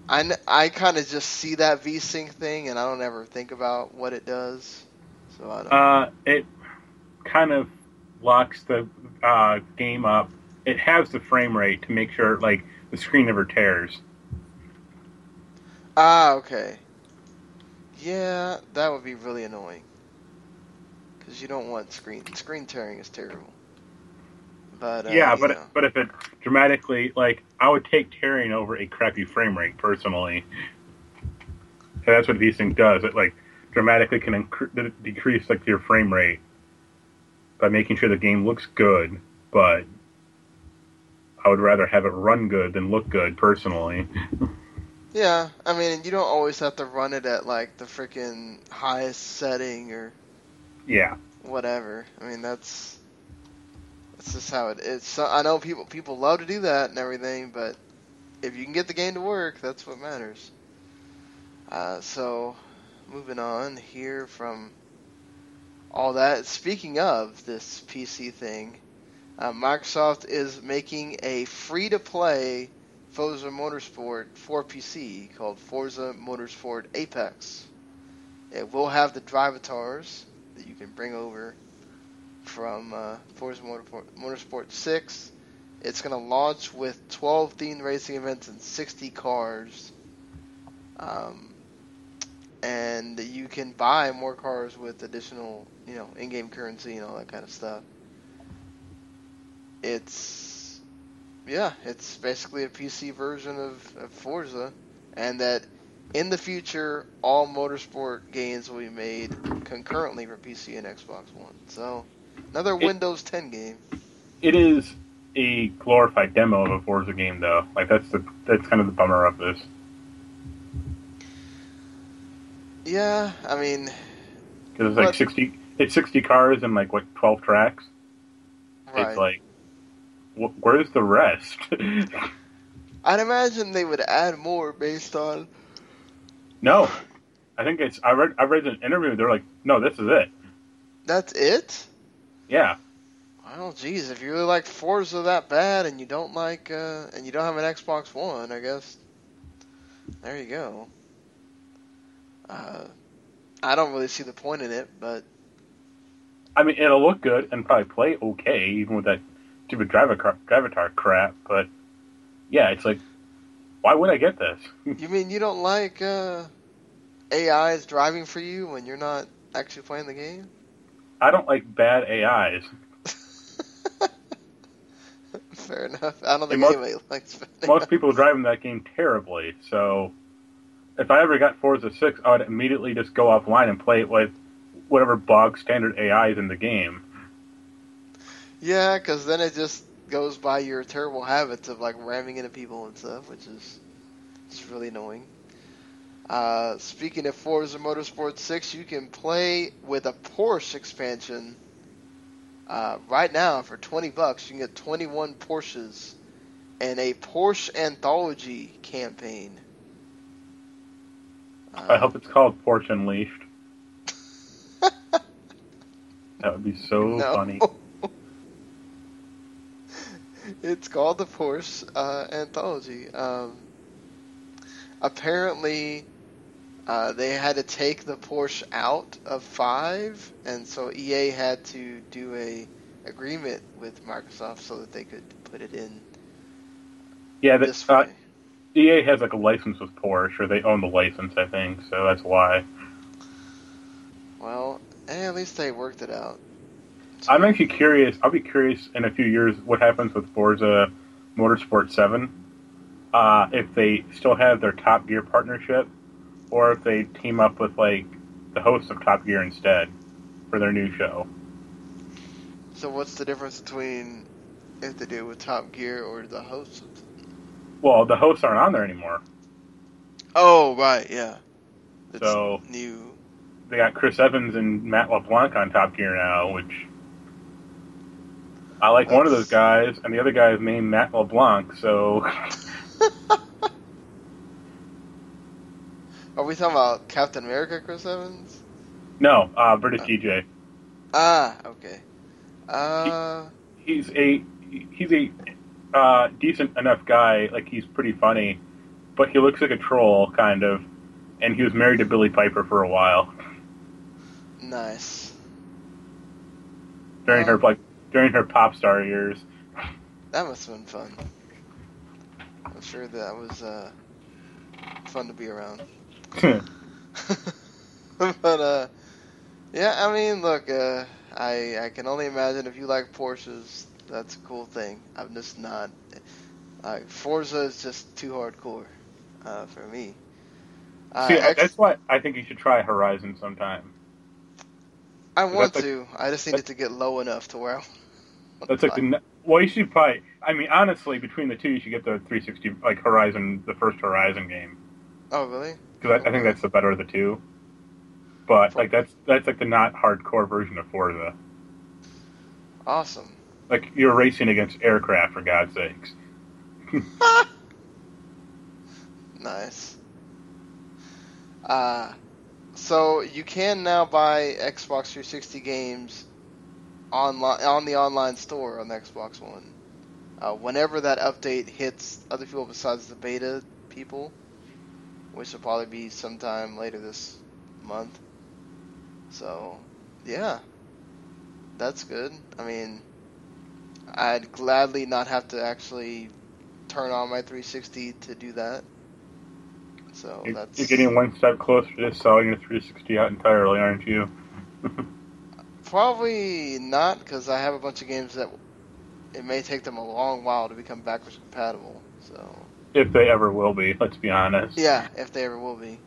I, I kind of just see that VSync thing, and I don't ever think about what it does. So I don't. Uh, it kind of locks the uh, game up. It has the frame rate to make sure like the screen never tears. Ah, okay. Yeah, that would be really annoying. Because you don't want screen screen tearing is terrible. But uh, yeah, but know. but if it dramatically like I would take tearing over a crappy frame rate personally. And that's what VSync does. It like dramatically can incre- decrease like your frame rate by making sure the game looks good, but I would rather have it run good than look good personally. yeah, I mean, you don't always have to run it at like the freaking highest setting or yeah. whatever. I mean, that's that's just how it is. So, I know people people love to do that and everything, but if you can get the game to work, that's what matters. Uh, so, moving on here from all that. Speaking of this PC thing, uh, Microsoft is making a free-to-play Forza Motorsport for PC called Forza Motorsport Apex. It will have the drivatars that you can bring over from uh, Forza Motorsport, Motorsport 6. It's going to launch with 12 themed racing events and 60 cars. Um, and you can buy more cars with additional, you know, in-game currency and all that kind of stuff. It's, yeah, it's basically a PC version of, of Forza, and that in the future, all motorsport games will be made concurrently for PC and Xbox One. So, another It- Windows 10 game. it is a glorified demo of a Forza game, though. Like that's the that's kind of the bummer of this. Yeah, I mean, because it's like But- sixty. It's sixty cars and like what twelve tracks. right. It's like, where's the rest? I'd imagine they would add more based on. no, I think it's. I read. I read an interview. They're like, no, this is it. That's it. Yeah, Well, geez, if you really like Forza that bad and you don't like, uh, and you don't have an Xbox One, I guess. There you go. Uh, I don't really see the point in it, but I mean, it'll look good and probably play okay, even with that stupid driver car, Drivatar crap. But yeah, it's like, why would I get this? you mean you don't like uh, AIs driving for you when you're not actually playing the game? I don't like bad AIs. Fair enough. I don't think most- anybody likes. Most people driving that game terribly. So if I ever got Forza Six, I would immediately just go offline and play it with whatever bog standard AI is in the game. Yeah, because then it just goes by your terrible habits of like ramming into people and stuff, which is just really annoying. Uh, speaking of Forza Motorsport 6, you can play with a Porsche expansion uh, right now for 20 bucks. You can get 21 Porsches and a Porsche anthology campaign. I hope it's called Porsche Unleashed. That would be so No. funny. it's called the Porsche uh, Anthology. Um, apparently, uh, they had to take the Porsche out of five, and so EA had to do a agreement with Microsoft so that they could put it in Yeah, this that, uh. EA has like a license with Porsche, or they own the license, I think. So that's why. Well, eh, at least they worked it out. I'm actually curious. I'll be curious in a few years what happens with Forza Motorsport 7. Uh, if they still have their Top Gear partnership, or if they team up with like the hosts of Top Gear instead for their new show. So, what's the difference between if they do it with Top Gear or the hosts? Well, the hosts aren't on there anymore. Oh, right, yeah. It's So- new. They got Chris Evans and Matt LeBlanc on Top Gear now, which I like one of those guys, and the other guy is named Matt LeBlanc. So Are we talking about Captain America, Chris Evans? no, uh, British DJ. Ah, okay. Uh, he's a he's a uh, decent enough guy. Like he's pretty funny, but he looks like a troll, kind of. And he was married to Billie Piper for a while nice. during her Um, like during her pop star years. That must have been fun. I'm sure that was uh, fun to be around. but uh, yeah, I mean, look, uh, I I can only imagine if you like Porsches, that's a cool thing. I'm just not. Like Forza is just too hardcore uh, for me. Uh, See, that's why I think you should try Horizon sometime. I want like- to. I just need it to get low enough to where. I That's like the well, you should probably. I mean, honestly, between the two, you should get the 360 like Horizon, the first Horizon game, Oh really? because I, I think that's the better of the two. But like that's that's like the not hardcore version of Forza. Awesome. Like you're racing against aircraft for God's sakes. Nice. Uh, so you can now buy Xbox 360 games online on the online store on the Xbox One. Uh, whenever that update hits other people besides the beta people, which will probably be sometime later this month. So, yeah, that's good. I mean, I'd gladly not have to actually turn on my 360 to do that. So You're, that's you're getting one step closer to selling your 360 out entirely, aren't you? probably not because I have a bunch of games that it may take them a long while to become backwards compatible. So if they ever will be, let's be honest. yeah, if they ever will be.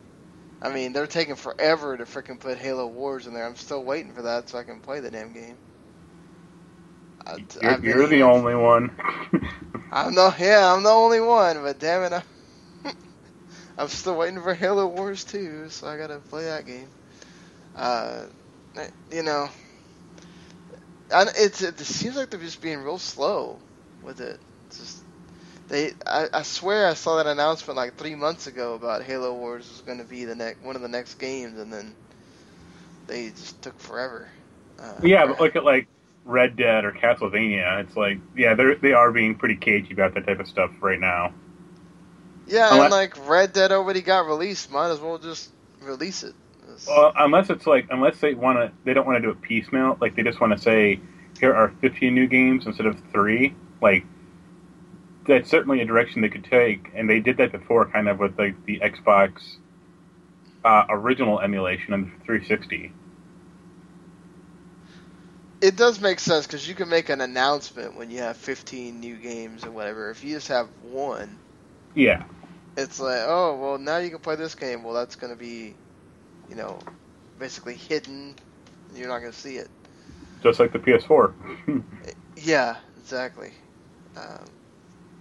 I mean, they're taking forever to freaking put Halo Wars in there. I'm still waiting for that so I can play the damn game. I, You're, you're the only one. I'm no, yeah, I'm the only one, but damn it, I'm, I'm still waiting for Halo Wars 2, so I gotta play that game. Uh, you know, I, it's it seems like they're just being real slow with it. It's just they, I, I swear I saw that announcement like three months ago about Halo Wars was going to be the next one of the next games, and then they just took forever. Uh, yeah, but look at like Red Dead or Castlevania. It's like, yeah, they they are being pretty cagey about that type of stuff right now. yeah, unless- and like Red Dead already got released, might as well just release it. It's- Well, unless it's like, unless they want to, they don't want to do it piecemeal. Like they just want to say, here are 15 new games instead of three. Like that's certainly a direction they could take, and they did that before, kind of with like the Xbox uh, original emulation on the 360. it does make sense because you can make an announcement when you have 15 new games or whatever. If you just have one, Yeah, it's like, oh, well, now you can play this game. Well, that's going to be, you know, basically hidden. You're not going to see it. just like the PS4. Yeah, exactly. Um,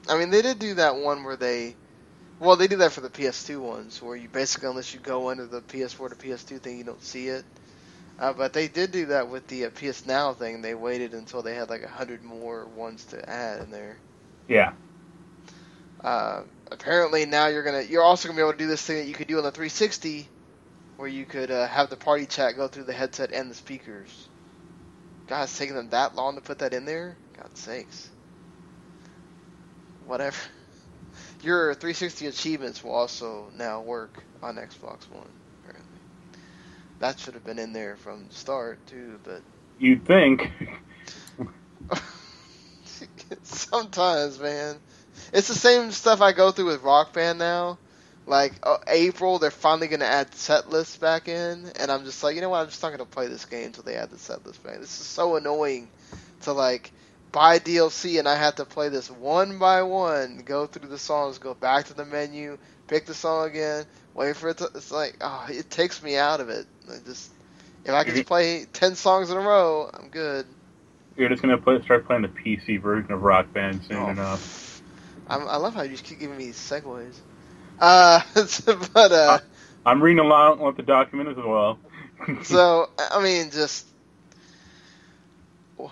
I mean, they did do that one where they, well, they do that for the PS2 ones, where you basically, unless you go under the PS4 to PS2 thing, you don't see it. Uh, but they did do that with the uh, PS Now thing. They waited until they had like a hundred more ones to add in there. yeah, Uh, apparently now you're gonna, you're also gonna be able to do this thing that you could do on the 360, where you could uh, have the party chat go through the headset and the speakers. God, it's taking them that long to put that in there. God's sakes. Whatever. Your 360 achievements will also now work on Xbox One. Apparently, that should have been in there from the start too, but you'd think. sometimes, man, it's the same stuff I go through with Rock Band now. Like uh, April, they're finally gonna add set lists back in, and I'm just like, you know what? I'm just not gonna play this game until they add the set list back. This is so annoying to like buy DLC and I have to play this one by one, go through the songs, go back to the menu, pick the song again, wait for it to. It's like, oh, it takes me out of it. I just if I can just play ten songs in a row, I'm good. You're just gonna play, start playing the PC version of Rock Band soon Oh. enough. I'm, I love how you just keep giving me these segues. Uh, but uh, I'm reading along with the document as well. so I mean, just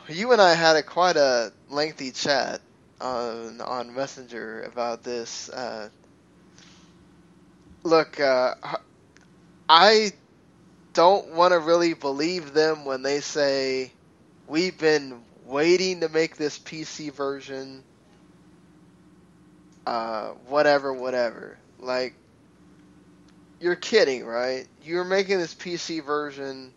you and I had a quite a lengthy chat on on Messenger about this. Uh, look, uh, I don't want to really believe them when they say we've been waiting to make this PC version. Uh, whatever, whatever. Like, you're kidding, right? You're making this PC version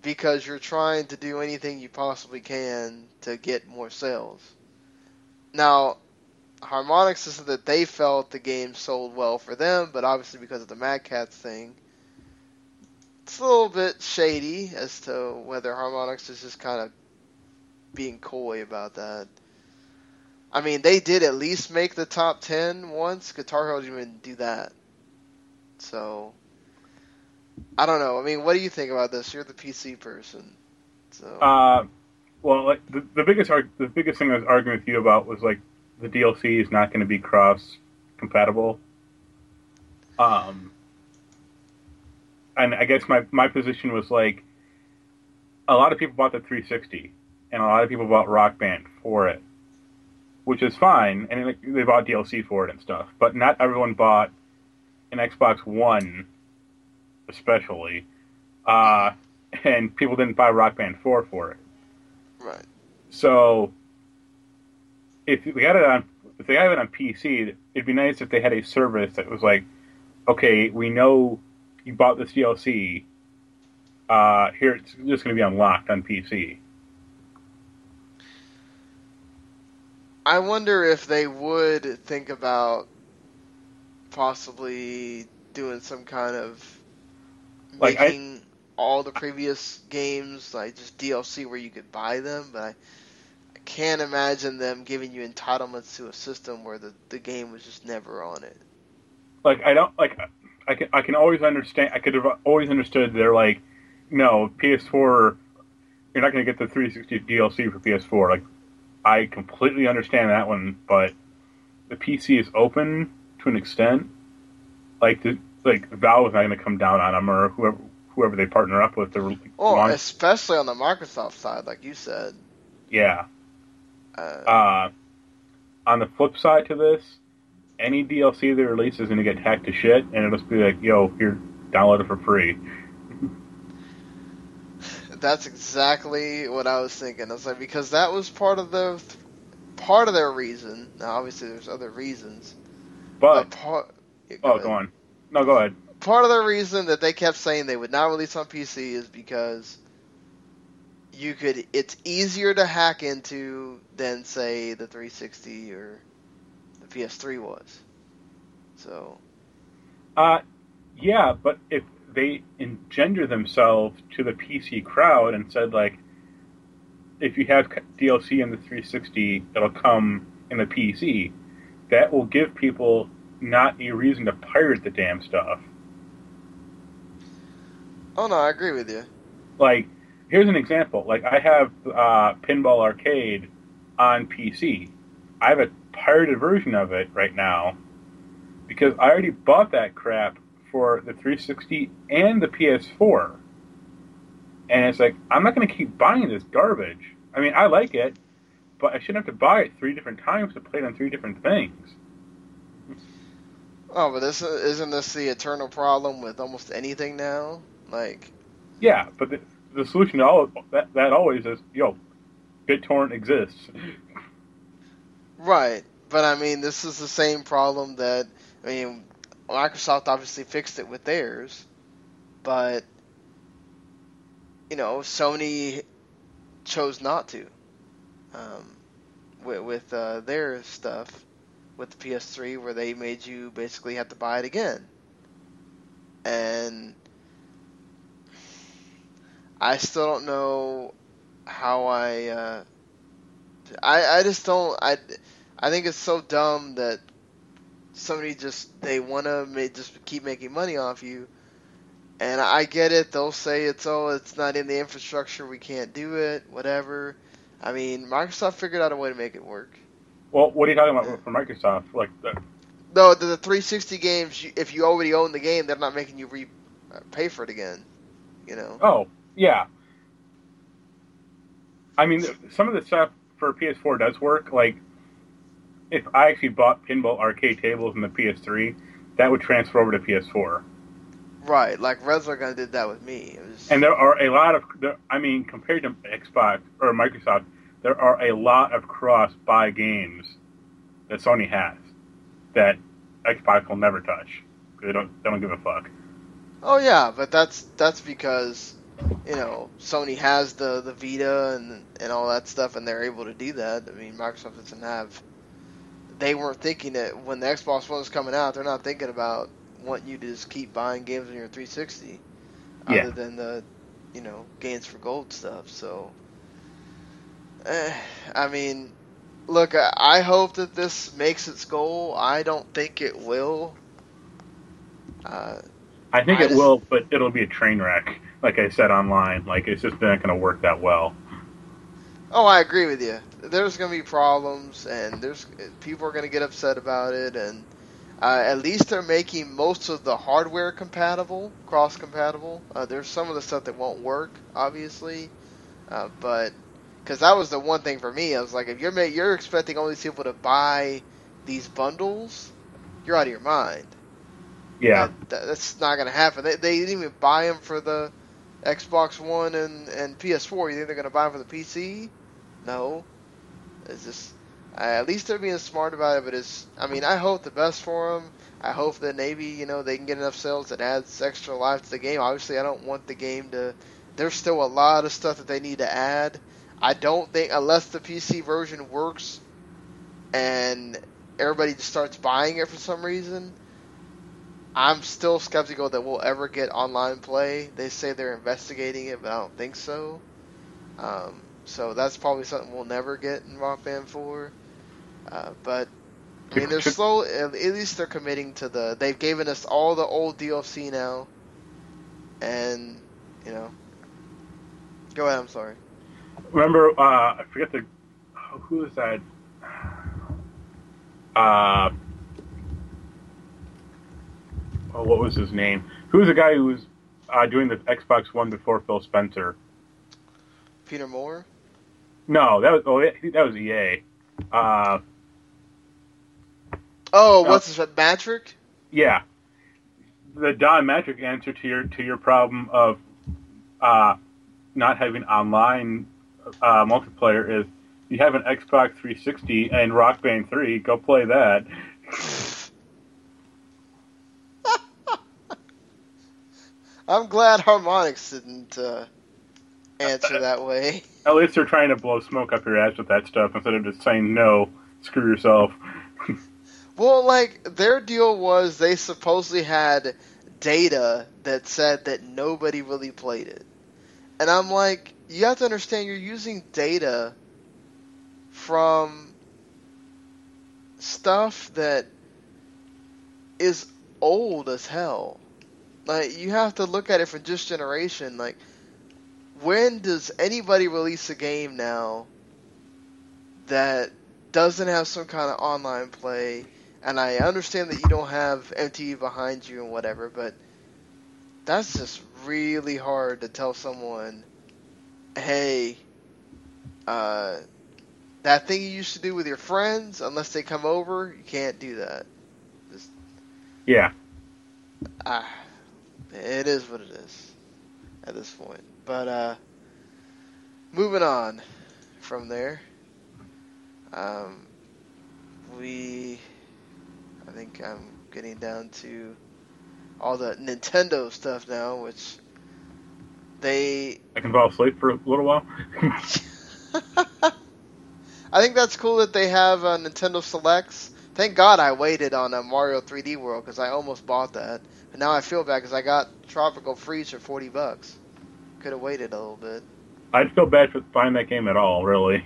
because you're trying to do anything you possibly can to get more sales. Now, Harmonix says that they felt the game sold well for them, but obviously because of the Mad Catz thing, it's a little bit shady as to whether Harmonix is just kind of being coy about that. I mean, they did at least make the top 10 once. Guitar Hero didn't even do that. So, I don't know. I mean, what do you think about this? You're the PC person. So, Uh, well, like the, the biggest arg- the biggest thing I was arguing with you about was like the DLC is not going to be cross compatible. Um, and I guess my my position was like a lot of people bought the 360, and a lot of people bought Rock Band for it, which is fine, and they bought DLC for it and stuff. But not everyone bought an Xbox One, especially, uh, and people didn't buy Rock Band 4 for it. right. So if we had it on, if they have it on PC, it'd be nice if they had a service that was like, okay, we know you bought this DLC. Uh, here it's just going to be unlocked on PC. I wonder if they would think about possibly doing some kind of Like, I- making all the previous games like just DLC where you could buy them, but I, I can't imagine them giving you entitlements to a system where the, the game was just never on it. Like I don't like I can I can always understand. I could have always understood they're like, no PS4 you're not going to get the 360 DLC for PS4. Like, I completely understand that one, but the PC is open to an extent. Like, the, like Valve is not going to come down on them or whoever whoever they partner up with to Well, launch. especially on the Microsoft side, like you said. Yeah. Uh, Uh, on the flip side to this, any DLC they release is going to get hacked to shit, and it'll just be like, yo, here, download it for free. That's exactly what I was thinking. I was like, because that was part of the part of their reason. Now, obviously, there's other reasons, But, but part. yeah, oh, ahead. go on. No, go ahead. Part of the reason that they kept saying they would not release on PC is because you could. It's easier to hack into than say the 360 or the PS3 was. So Uh, yeah, but if they engender themselves to the PC crowd and said like, if you have DLC in the 360, it'll come in the PC. That will give people not a reason to pirate the damn stuff. Oh no, I agree with you. Like, here's an example. Like, I have uh, Pinball Arcade on PC. I have a pirated version of it right now because I already bought that crap for the 360 and the PS4. And it's like, I'm not going to keep buying this garbage. I mean, I like it, but I shouldn't have to buy it three different times to play it on three different things. Oh, but this isn't this the eternal problem with almost anything now? Like, Yeah, but the, the solution to all that, that always is, yo, BitTorrent exists. right? But I mean, this is the same problem that I mean, Microsoft obviously fixed it with theirs, but you know, Sony chose not to um, with, with uh, their stuff with the PS3, where they made you basically have to buy it again, and I still don't know how I. Uh, I I just don't I. I think it's so dumb that somebody just they want to just keep making money off you. And I get it. They'll say it's oh, it's not in the infrastructure. We can't do it. Whatever. I mean, Microsoft figured out a way to make it work. Well, what are you talking about for Microsoft? Like, the, No, the, the 360 games. If you already own the game, they're not making you re uh, pay for it again. You know. oh, yeah. I mean, some of the stuff for PS4 does work. Like, if I actually bought pinball arcade tables in the PS3, that would transfer over to PS4. Right. Like Resogun did that with me. It was, And there are a lot of, there, I mean, compared to Xbox or Microsoft, there are a lot of cross-buy games that Sony has that Xbox will never touch. They don't, they don't give a fuck. Oh yeah, but that's that's because you know Sony has the the Vita and and all that stuff, and they're able to do that. I mean, Microsoft doesn't have. They weren't thinking that when the Xbox One was coming out. They're not thinking about wanting you to just keep buying games on your 360, Yeah. other than the you know games for gold stuff. So, eh, I mean, look, I, I hope that this makes its goal. I don't think it will. Uh, I think I it just- will, but it'll be a train wreck. Like I said online, like it's just not going to work that well. Oh, I agree with you. There's going to be problems, and there's people are going to get upset about it, and uh, at least they're making most of the hardware compatible, cross compatible. Uh, there's some of the stuff that won't work, obviously, uh, but because that was the one thing for me, I was like, if you're you're expecting all these people to buy these bundles, you're out of your mind. Yeah, that- that's not going to happen. They, they didn't even buy them for the Xbox One and, and PS4. You think they're going to buy them for the PC? No. It's just, uh, at least they're being smart about it. But it's, I mean, I hope the best for them. I hope that maybe you know they can get enough sales that adds extra life to the game. Obviously, I don't want the game to. There's still a lot of stuff that they need to add. I don't think unless the PC version works, and everybody just starts buying it for some reason. I'm still skeptical that we'll ever get online play. They say they're investigating it, but I don't think so. Um, so that's probably something we'll never get in Rock Band 4. Uh, but I mean, they're slow. At least they're committing to the. They've given us all the old DLC now, and you know. Go ahead. I'm sorry. remember, uh, I forget the oh, who is that? Uh, oh, what was his name? Who's the guy who was uh, doing the Xbox One before Phil Spencer? Peter Moore. No, that was oh, that was EA. Uh, oh, what's his Mattrick? Yeah, the Don Mattrick answer to your to your problem of uh, not having online uh, multiplayer is you have an Xbox 360 and Rock Band 3, go play that. I'm glad Harmonix didn't uh, answer that way. At least they're trying to blow smoke up your ass with that stuff instead of just saying no, screw yourself. well, like their deal was they supposedly had data that said that nobody really played it. And I'm like, you have to understand you're using data from stuff that is old as hell. Like you have to look at it from this generation. Like when does anybody release a game now that doesn't have some kind of online play? And I understand that you don't have MTV behind you and whatever, but that's just really hard to tell someone, hey, uh, that thing you used to do with your friends, unless they come over, you can't do that. Just, yeah. Ah, it is what it is at this point. But uh, moving on from there, um, we, I think I'm getting down to all the Nintendo stuff now, which they. I can fall asleep for a little while. I think that's cool that they have uh, Nintendo Selects. Thank God I waited on a Mario 3D World because I almost bought that. But now I feel bad because I got Tropical Freeze for 40 bucks. Could have waited a little bit. I'd feel bad for buying that game at all, really.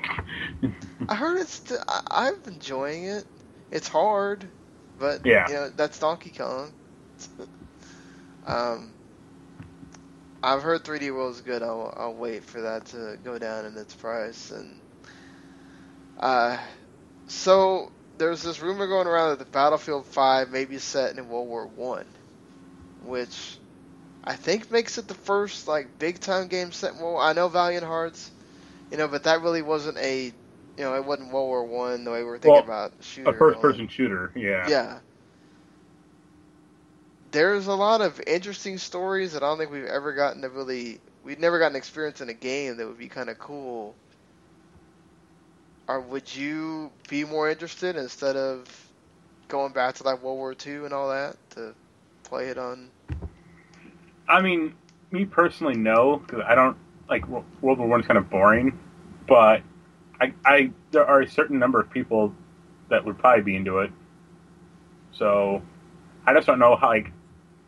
I heard it's. I- I'm enjoying it. It's hard, but yeah, you know that's Donkey Kong. um, I've heard 3D World is good. I'll, I'll wait for that to go down in its price and uh, so there's this rumor going around that the Battlefield 5 may be set in World War One, which I think makes it the first like big time game set Well, I know Valiant Hearts, you know, but that really wasn't a, you know, it wasn't World War One the way we are thinking well, about shooter. A first person shooter, yeah. Yeah. There's a lot of interesting stories that I don't think we've ever gotten to really. We've never gotten experience in a game that would be kind of cool or would you be more interested instead of going back to like World War II and all that to play it on? I mean, me personally, no, because I don't like World War One is kind of boring. But I, I, there are a certain number of people that would probably be into it. So I just don't know how like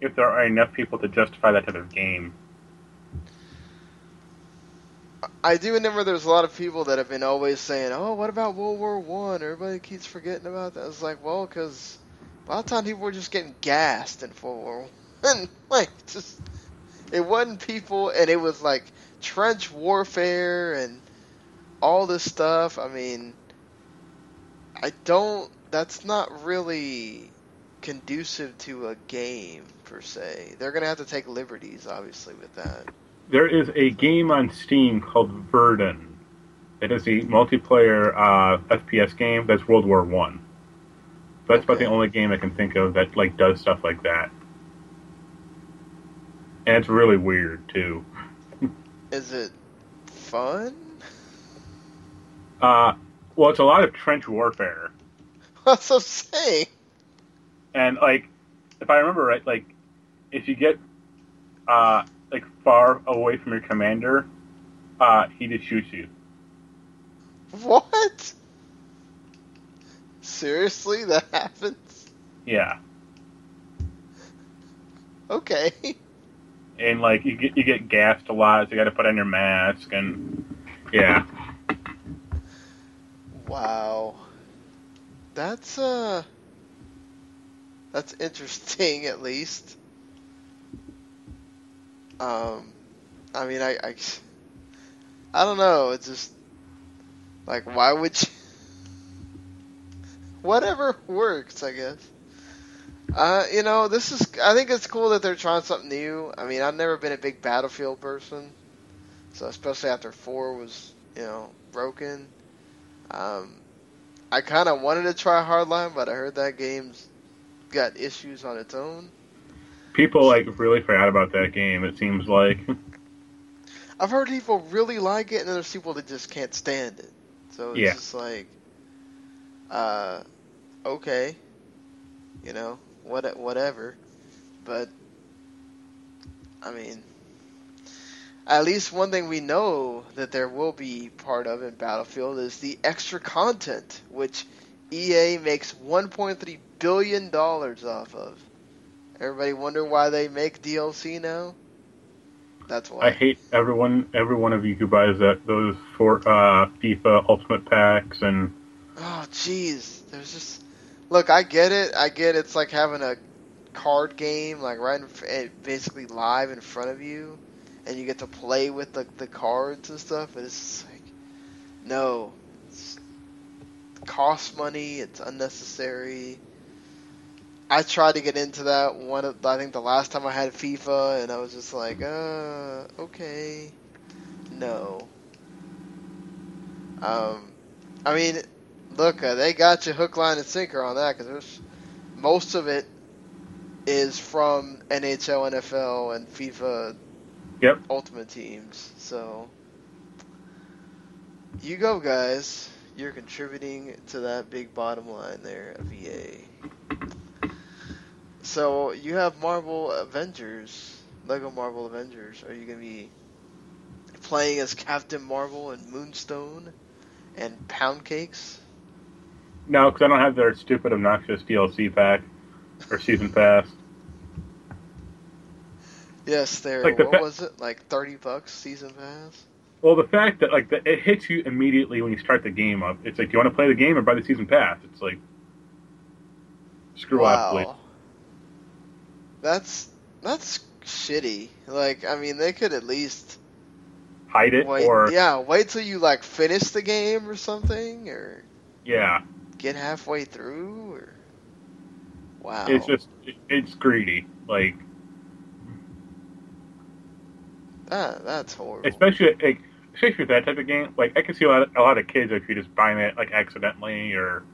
if there are enough people to justify that type of game. I do remember there's a lot of people that have been always saying, "Oh, what about World War One?" Everybody keeps forgetting about that. It's like, well, because a lot of times people were just getting gassed in World War One. like, just it wasn't people, and it was like trench warfare and all this stuff. I mean, I don't. That's not really conducive to a game per se. They're gonna have to take liberties, obviously, with that there is a game on Steam called Verdun. It is a multiplayer uh, FPS game that's World War One. That's okay. about the only game I can think of that like does stuff like that, and it's really weird too. is it fun? Uh, well, it's a lot of trench warfare. That's what I'm saying. And like, if I remember right, like, if you get uh, like far away from your commander, uh, he just shoots you. What? Seriously, that happens? Yeah. Okay. And like you get you get gassed a lot, so you got to put on your mask, and yeah. Wow. That's uh. That's interesting, at least. Um, I mean, I, I I don't know. It's just like why would you? Whatever works, I guess. Uh, you know, this is. I think it's cool that they're trying something new. I mean, I've never been a big Battlefield person, so especially after four was, you know, broken. Um, I kind of wanted to try Hardline, but I heard that game's got issues on its own. People like really forgot about that game. It seems like. I've heard people really like it, and then there's people that just can't stand it. So it's Yeah. just like, uh, okay, you know, what whatever. But I mean, at least one thing we know that there will be part of in Battlefield is the extra content, which EA makes 1.3 billion dollars off of. Everybody wonder why they make DLC now? That's why. I hate everyone, every one of you who buys that those for uh, FIFA Ultimate packs and Oh, jeez. There's just look. I get it. I get it's like having a card game, like right, in, eh, basically live in front of you, and you get to play with the the cards and stuff. But it's like, no, it's, it costs money. It's unnecessary. I tried to get into that one. Of, I think the last time I had FIFA, and I was just like, uh, okay, no. Um, I mean, look, uh, they got you hook, line, and sinker on that because most of it is from NHL, NFL, and FIFA Yep. Ultimate Teams. So you go, guys. You're contributing to that big bottom line there of EA. So you have Marvel Avengers, Lego Marvel Avengers. Are you gonna be playing as Captain Marvel and Moonstone and Pound Cakes? No, because I don't have their stupid obnoxious DLC pack or season pass. Yes, there. Like the what fa- was it? Like thirty bucks season pass. Well, the fact that like the, it hits you immediately when you start the game up. It's like, do you want to play the game or buy the season pass? It's like, screw off, please. Wow. That's that's shitty. Like, I mean, they could at least Hide it wait. or yeah, wait till you like finish the game or something, or yeah. Get halfway through, or wow. It's just it's greedy. Like that, that's horrible. especially like especially with that type of game. Like I can see a lot of, a lot of kids if you just buying it like accidentally or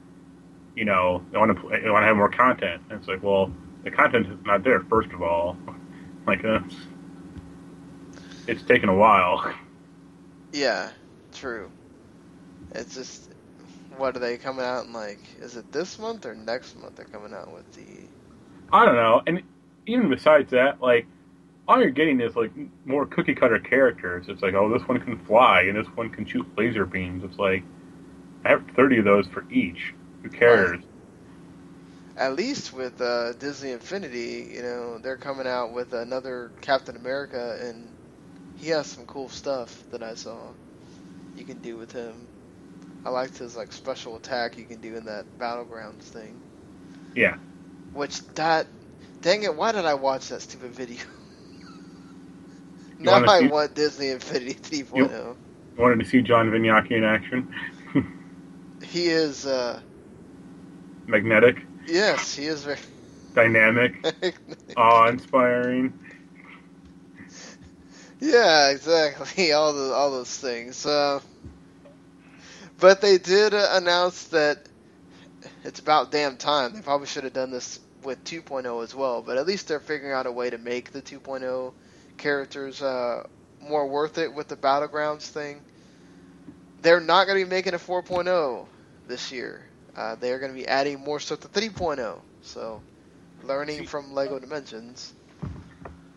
you know they want to play, they want to have more content. And it's like, well, the content is not there. First of all, like uh, it's, it's taken a while. Yeah, true. It's just, what are they coming out in like? Is it this month or next month? They're coming out with the. I don't know. And even besides that, like all you're getting is like more cookie cutter characters. It's like, oh, this one can fly and this one can shoot laser beams. It's like I have thirty of those for each. Who cares? At least with uh, Disney Infinity, you know, they're coming out with another Captain America, and he has some cool stuff that I saw you can do with him. I liked his like special attack you can do in that battlegrounds thing. Yeah. Which that, dang it, why did I watch that stupid video? You now I see- want Disney Infinity 3.0. Wanted to see John Vignocchi in action. He is, uh, Magnetic, yes, he is very. dynamic, awe-inspiring. Yeah, exactly. All the all those things. Uh, but they did uh, announce that it's about damn time. They probably should have done this with 2.0 as well. But at least they're figuring out a way to make the 2.0 characters uh, more worth it with the battlegrounds thing. They're not going to be making a 4.0 this year. Uh, they are going to be adding more stuff to 3.0. So, learning from Lego Dimensions.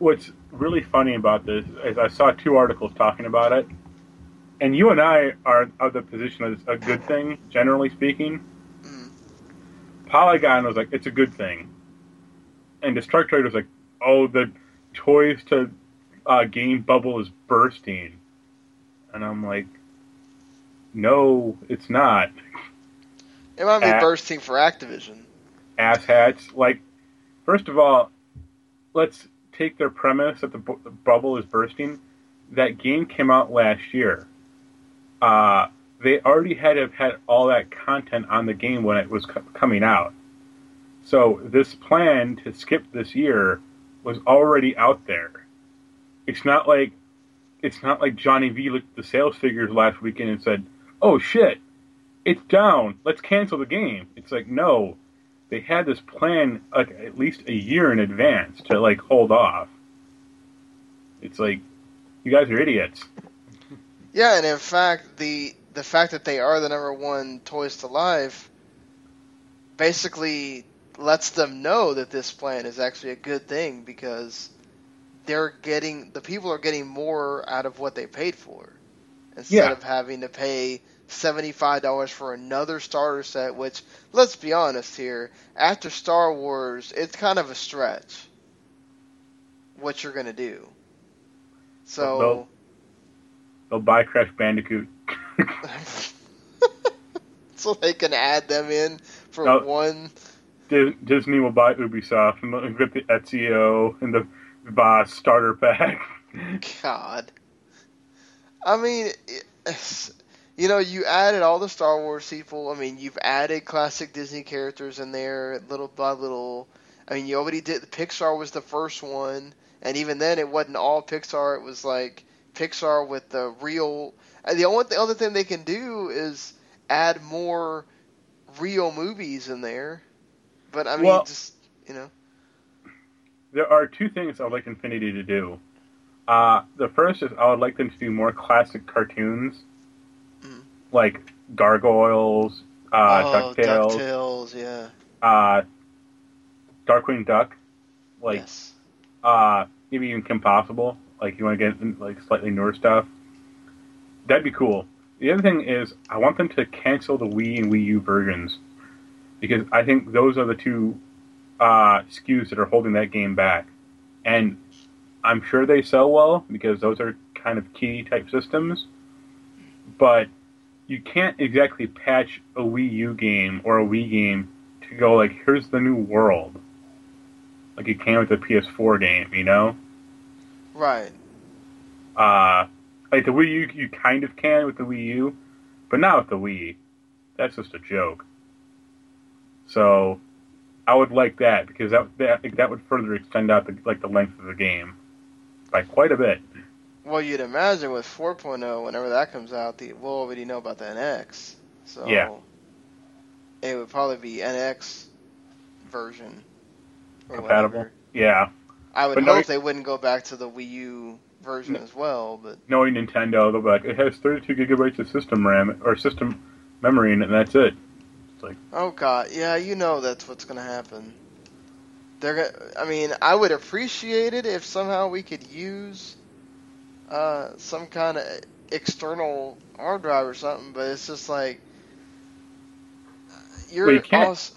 What's really funny about this is I saw two articles talking about it, and you and I are of the position that it's a good thing, generally speaking. Mm. Polygon was like, it's a good thing, and Destructoid was like, oh, the toys to uh, game bubble is bursting, and I'm like, no, it's not. It might be Uh, bursting for Activision. asshats. Like, first of all, let's take their premise that the, bu- the bubble is bursting. That game came out last year. Uh, they already had have had all that content on the game when it was co- coming out. So this plan to skip this year was already out there. It's not like it's not like Johnny V looked at the sales figures last weekend and said, "Oh shit, it's down. Let's cancel the game." It's like no, they had this plan like at least a year in advance to like hold off. It's like you guys are idiots. Yeah, and in fact, the the fact that they are the number one Toys to Life basically lets them know that this plan is actually a good thing because they're getting the people are getting more out of what they paid for instead Yeah. of having to pay seventy-five dollars for another starter set. Which, let's be honest here, after Star Wars, it's kind of a stretch. What you're gonna do? So. They'll- buy Crash Bandicoot. so they can add them in for No. one. Disney will buy Ubisoft and get the Ezio and the Boss starter pack. God. I mean, you know, you added all the Star Wars people. I mean, you've added classic Disney characters in there, little by little. I mean, you already did. Pixar was the first one, and even then, it wasn't all Pixar. It was like Pixar with the real. The only the other thing they can do is add more real movies in there. But I mean, Well- just you know. there are two things I'd like Infinity to do. Uh, the first is I would like them to do more classic cartoons, Mm. like Gargoyles, uh, oh, DuckTales, DuckTales, yeah. uh, Darkwing Duck, like yes. uh, maybe even Kim Possible. Like you want to get like slightly newer stuff. That'd be cool. The other thing is I want them to cancel the Wii and Wii U versions because I think those are the two uh, SKUs that are holding that game back. And I'm sure they sell well because those are kind of key type systems. But you can't exactly patch a Wii U game or a Wii game to go like, here's the new world. Like you can with the PS4 game, you know? Right. Uh, like the Wii U, you kind of can with the Wii U, but not with the Wii. That's just a joke. So, I would like that because that that, I think that would further extend out the like the length of the game by quite a bit. Well, you'd imagine with 4.0, whenever that comes out, the, we'll already know about the NX. So Yeah. it would probably be NX version. Or Compatible. whatever. Yeah, I would But hope they wouldn't go back to the Wii U version No. as well, but knowing Nintendo, they'll be like, it has 32 gigabytes of system RAM or system memory, in it, and that's it. It's like, oh god, yeah, you know that's what's going to happen. They're gonna, I mean, I would appreciate it if somehow we could use uh, some kind of external hard drive or something, but it's just like you're Well, you can't- also-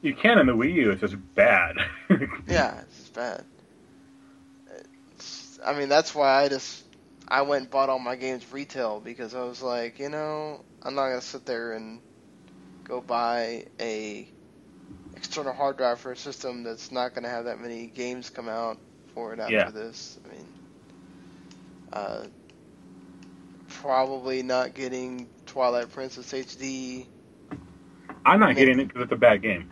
You can in the Wii U, it's just bad. Yeah, it's bad. I mean, that's why I just I went and bought all my games retail because I was like, you know, I'm not gonna sit there and go buy a external hard drive for a system that's not gonna have that many games come out for it after Yeah. this. I mean, uh, probably not getting Twilight Princess HD. I'm not getting it because it's a bad game.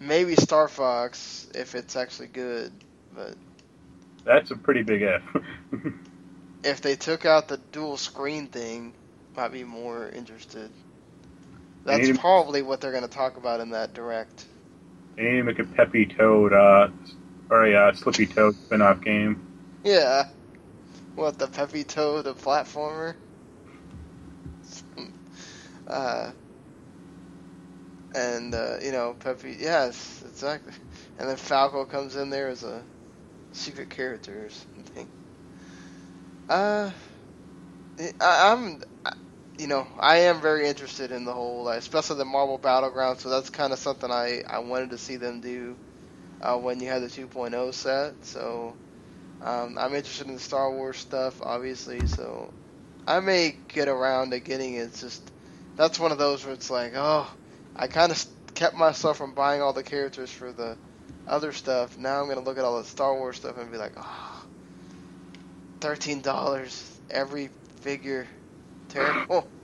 Maybe Star Fox if it's actually good, but That's a pretty big F. if they took out the dual screen thing, might be more interested. That's to- probably what they're going to talk about in that direct. They need to make a Peppy Toad, uh, or a uh, Slippy Toad spin-off game. Yeah. What the Peppy Toad, the platformer? uh, and uh, you know Peppy, yes, exactly. And then Falco comes in there as a secret character or something. Uh, I, I'm, I- you know, I am very interested in the whole, especially the Marvel Battleground. So that's kind of something I I wanted to see them do uh, when you had the 2.0 set. So um, I'm interested in the Star Wars stuff, obviously. So I may get around to getting it. It's just that's one of those where it's like, oh, I kind of kept myself from buying all the characters for the other stuff. Now I'm gonna look at all the Star Wars stuff and be like, oh, thirteen dollars every figure. terrible.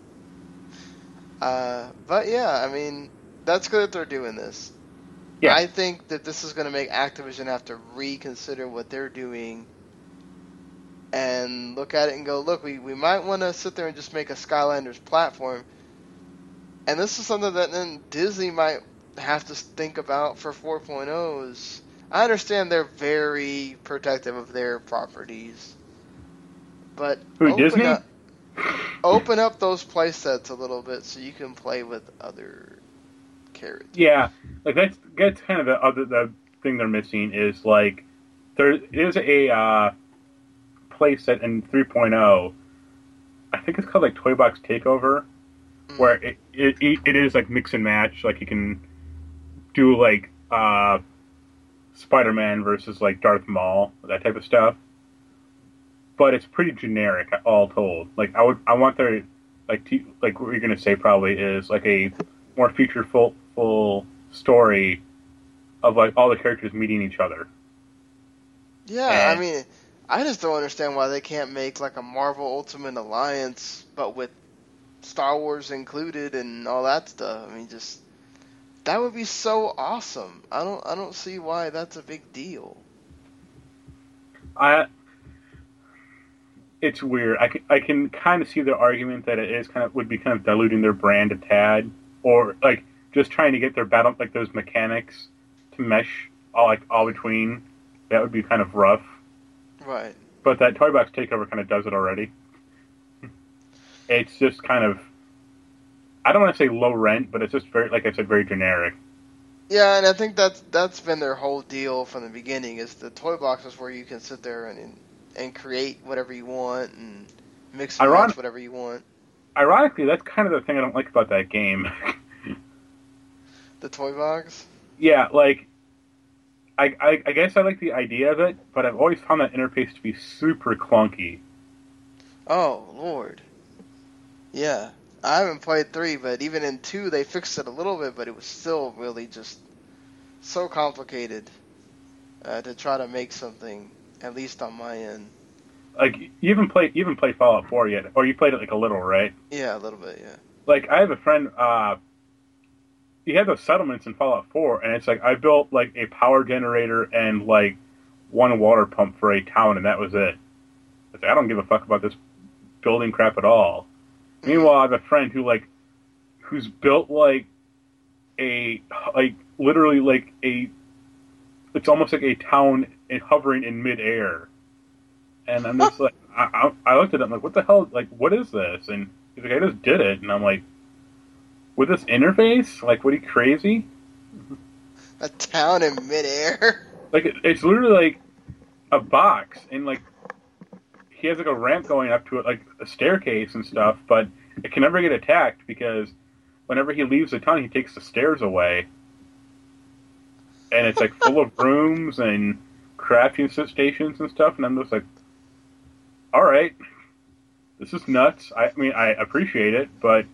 Uh, but yeah, I mean, that's good that they're doing this. Yeah. I think that this is going to make Activision have to reconsider what they're doing and look at it and go, look, we, we might want to sit there and just make a Skylanders platform. And this is something that then Disney might have to think about for 4.0s. I understand they're very protective of their properties. But Who, open Disney? Up, open up those play sets a little bit so you can play with other characters. Yeah, like that's that's kind of the other the thing they're missing is like there is a uh, playset in 3.0. I think it's called like Toy Box Takeover, Mm. where it, it it is like mix and match. Like you can do like uh, Spider Man versus like Darth Maul, that type of stuff. But it's pretty generic, all told. Like I would, I want their like to, like what you're gonna say probably is like a more feature full full story of like all the characters meeting each other. Yeah, Eh. I mean, I just don't understand why they can't make like a Marvel Ultimate Alliance, but with Star Wars included and all that stuff. I mean, just that would be so awesome. I don't, I don't see why that's a big deal. I it's weird. I can, I can kind of see the argument that it is kind of would be kind of diluting their brand a tad, or like just trying to get their battle like those mechanics to mesh all like all between. That would be kind of rough. Right. But that Toy Box Takeover kind of does it already. It's just kind of I don't want to say low rent, but it's just very like I said, very generic. Yeah, and I think that's that's been their whole deal from the beginning. Is the toy boxes where you can sit there and and create whatever you want and mix and Ironic- match whatever you want. Ironically, that's kind of the thing I don't like about that game. The toy box. Yeah, like I, I I guess I like the idea of it, but I've always found that interface to be super clunky. Oh Lord. Yeah, I haven't played three, but even in two they fixed it a little bit, but it was still really just so complicated uh, to try to make something, at least on my end. Like you haven't played you haven't played Fallout 4 yet, or you played it like a little, right? Yeah, a little bit. Yeah. Like I have a friend. uh He had those settlements in Fallout 4, and it's like I built like a power generator and like one water pump for a town, and that was it. It's like, I don't give a fuck about this building crap at all. Meanwhile, I have a friend who like who's built like a like literally like a it's almost like a town in, hovering in midair. And I'm just like I, I, I looked at it I'm like what the hell like what is this? And he's like I just did it. And I'm like with this interface? Like what are you crazy? A town in midair. like it, it's literally like a box. And like he has like a ramp going up to it like a staircase and stuff but it can never get attacked because whenever he leaves the town he takes the stairs away and it's like full of rooms and crafting stations and stuff and i'm just like all right this is nuts i, I mean i appreciate it but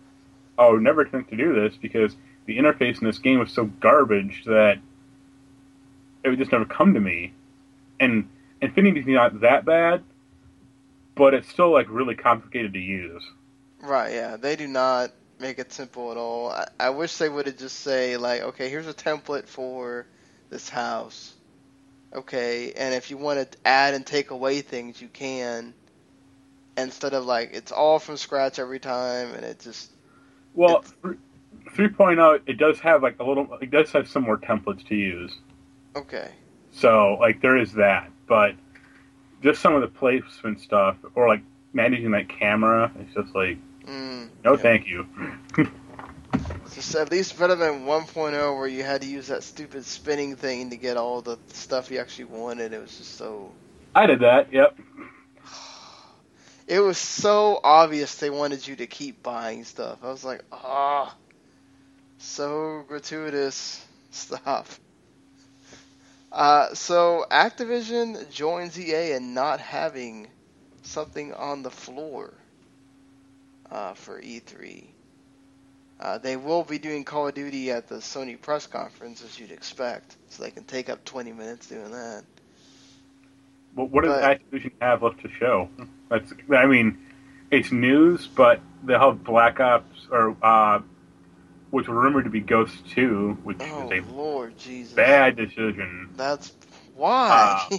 i would never think to do this because the interface in this game was so garbage that it would just never come to me. And Infinity's not that bad, but it's still like really complicated to use. Right. Yeah. They do not make it simple at all. I, I wish they would have just say like, okay, here's a template for this house. Okay, and if you want to add and take away things, you can. Instead of like it's all from scratch every time, and it just Well, th- 3.0 it does have like a little it does have some more templates to use. okay. So like there is that, but just some of the placement stuff or like managing that camera, it's just like Mm, no yeah. thank you. It's just at least better than 1.0 where you had to use that stupid spinning thing to get all the stuff you actually wanted. It was just so. I did that. Yep. It was so obvious they wanted you to keep buying stuff. I was like, ah, so gratuitous. Stop. Uh, so Activision joins EA in not having something on the floor uh, for E3. Uh, they will be doing Call of Duty at the Sony press conference, as you'd expect, so they can take up 20 minutes doing that. Well, what does Activision have left to show? That's, I mean, it's news, but they'll have Black Ops or uh, which were rumored to be Ghost Two, which Oh was a Lord Jesus. bad decision, That's why. Uh,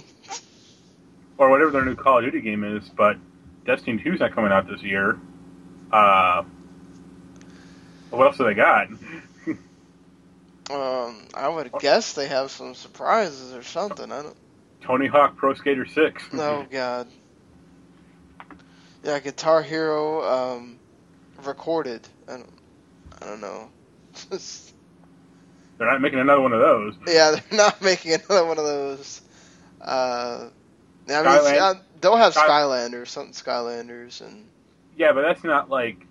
or whatever their new Call of Duty game is. But Destiny 2's not coming out this year. Uh, what else do they got? um, I would guess they have some surprises or something. I don't. Tony Hawk Pro Skater 6. Oh God. Yeah, Guitar Hero um, recorded. I don't. I don't know. They're not making another one of those. yeah, they're not making another one of those. Uh, I mean, Skyland- they'll have Sky- Skylanders, something Skylanders, and Yeah, but that's not like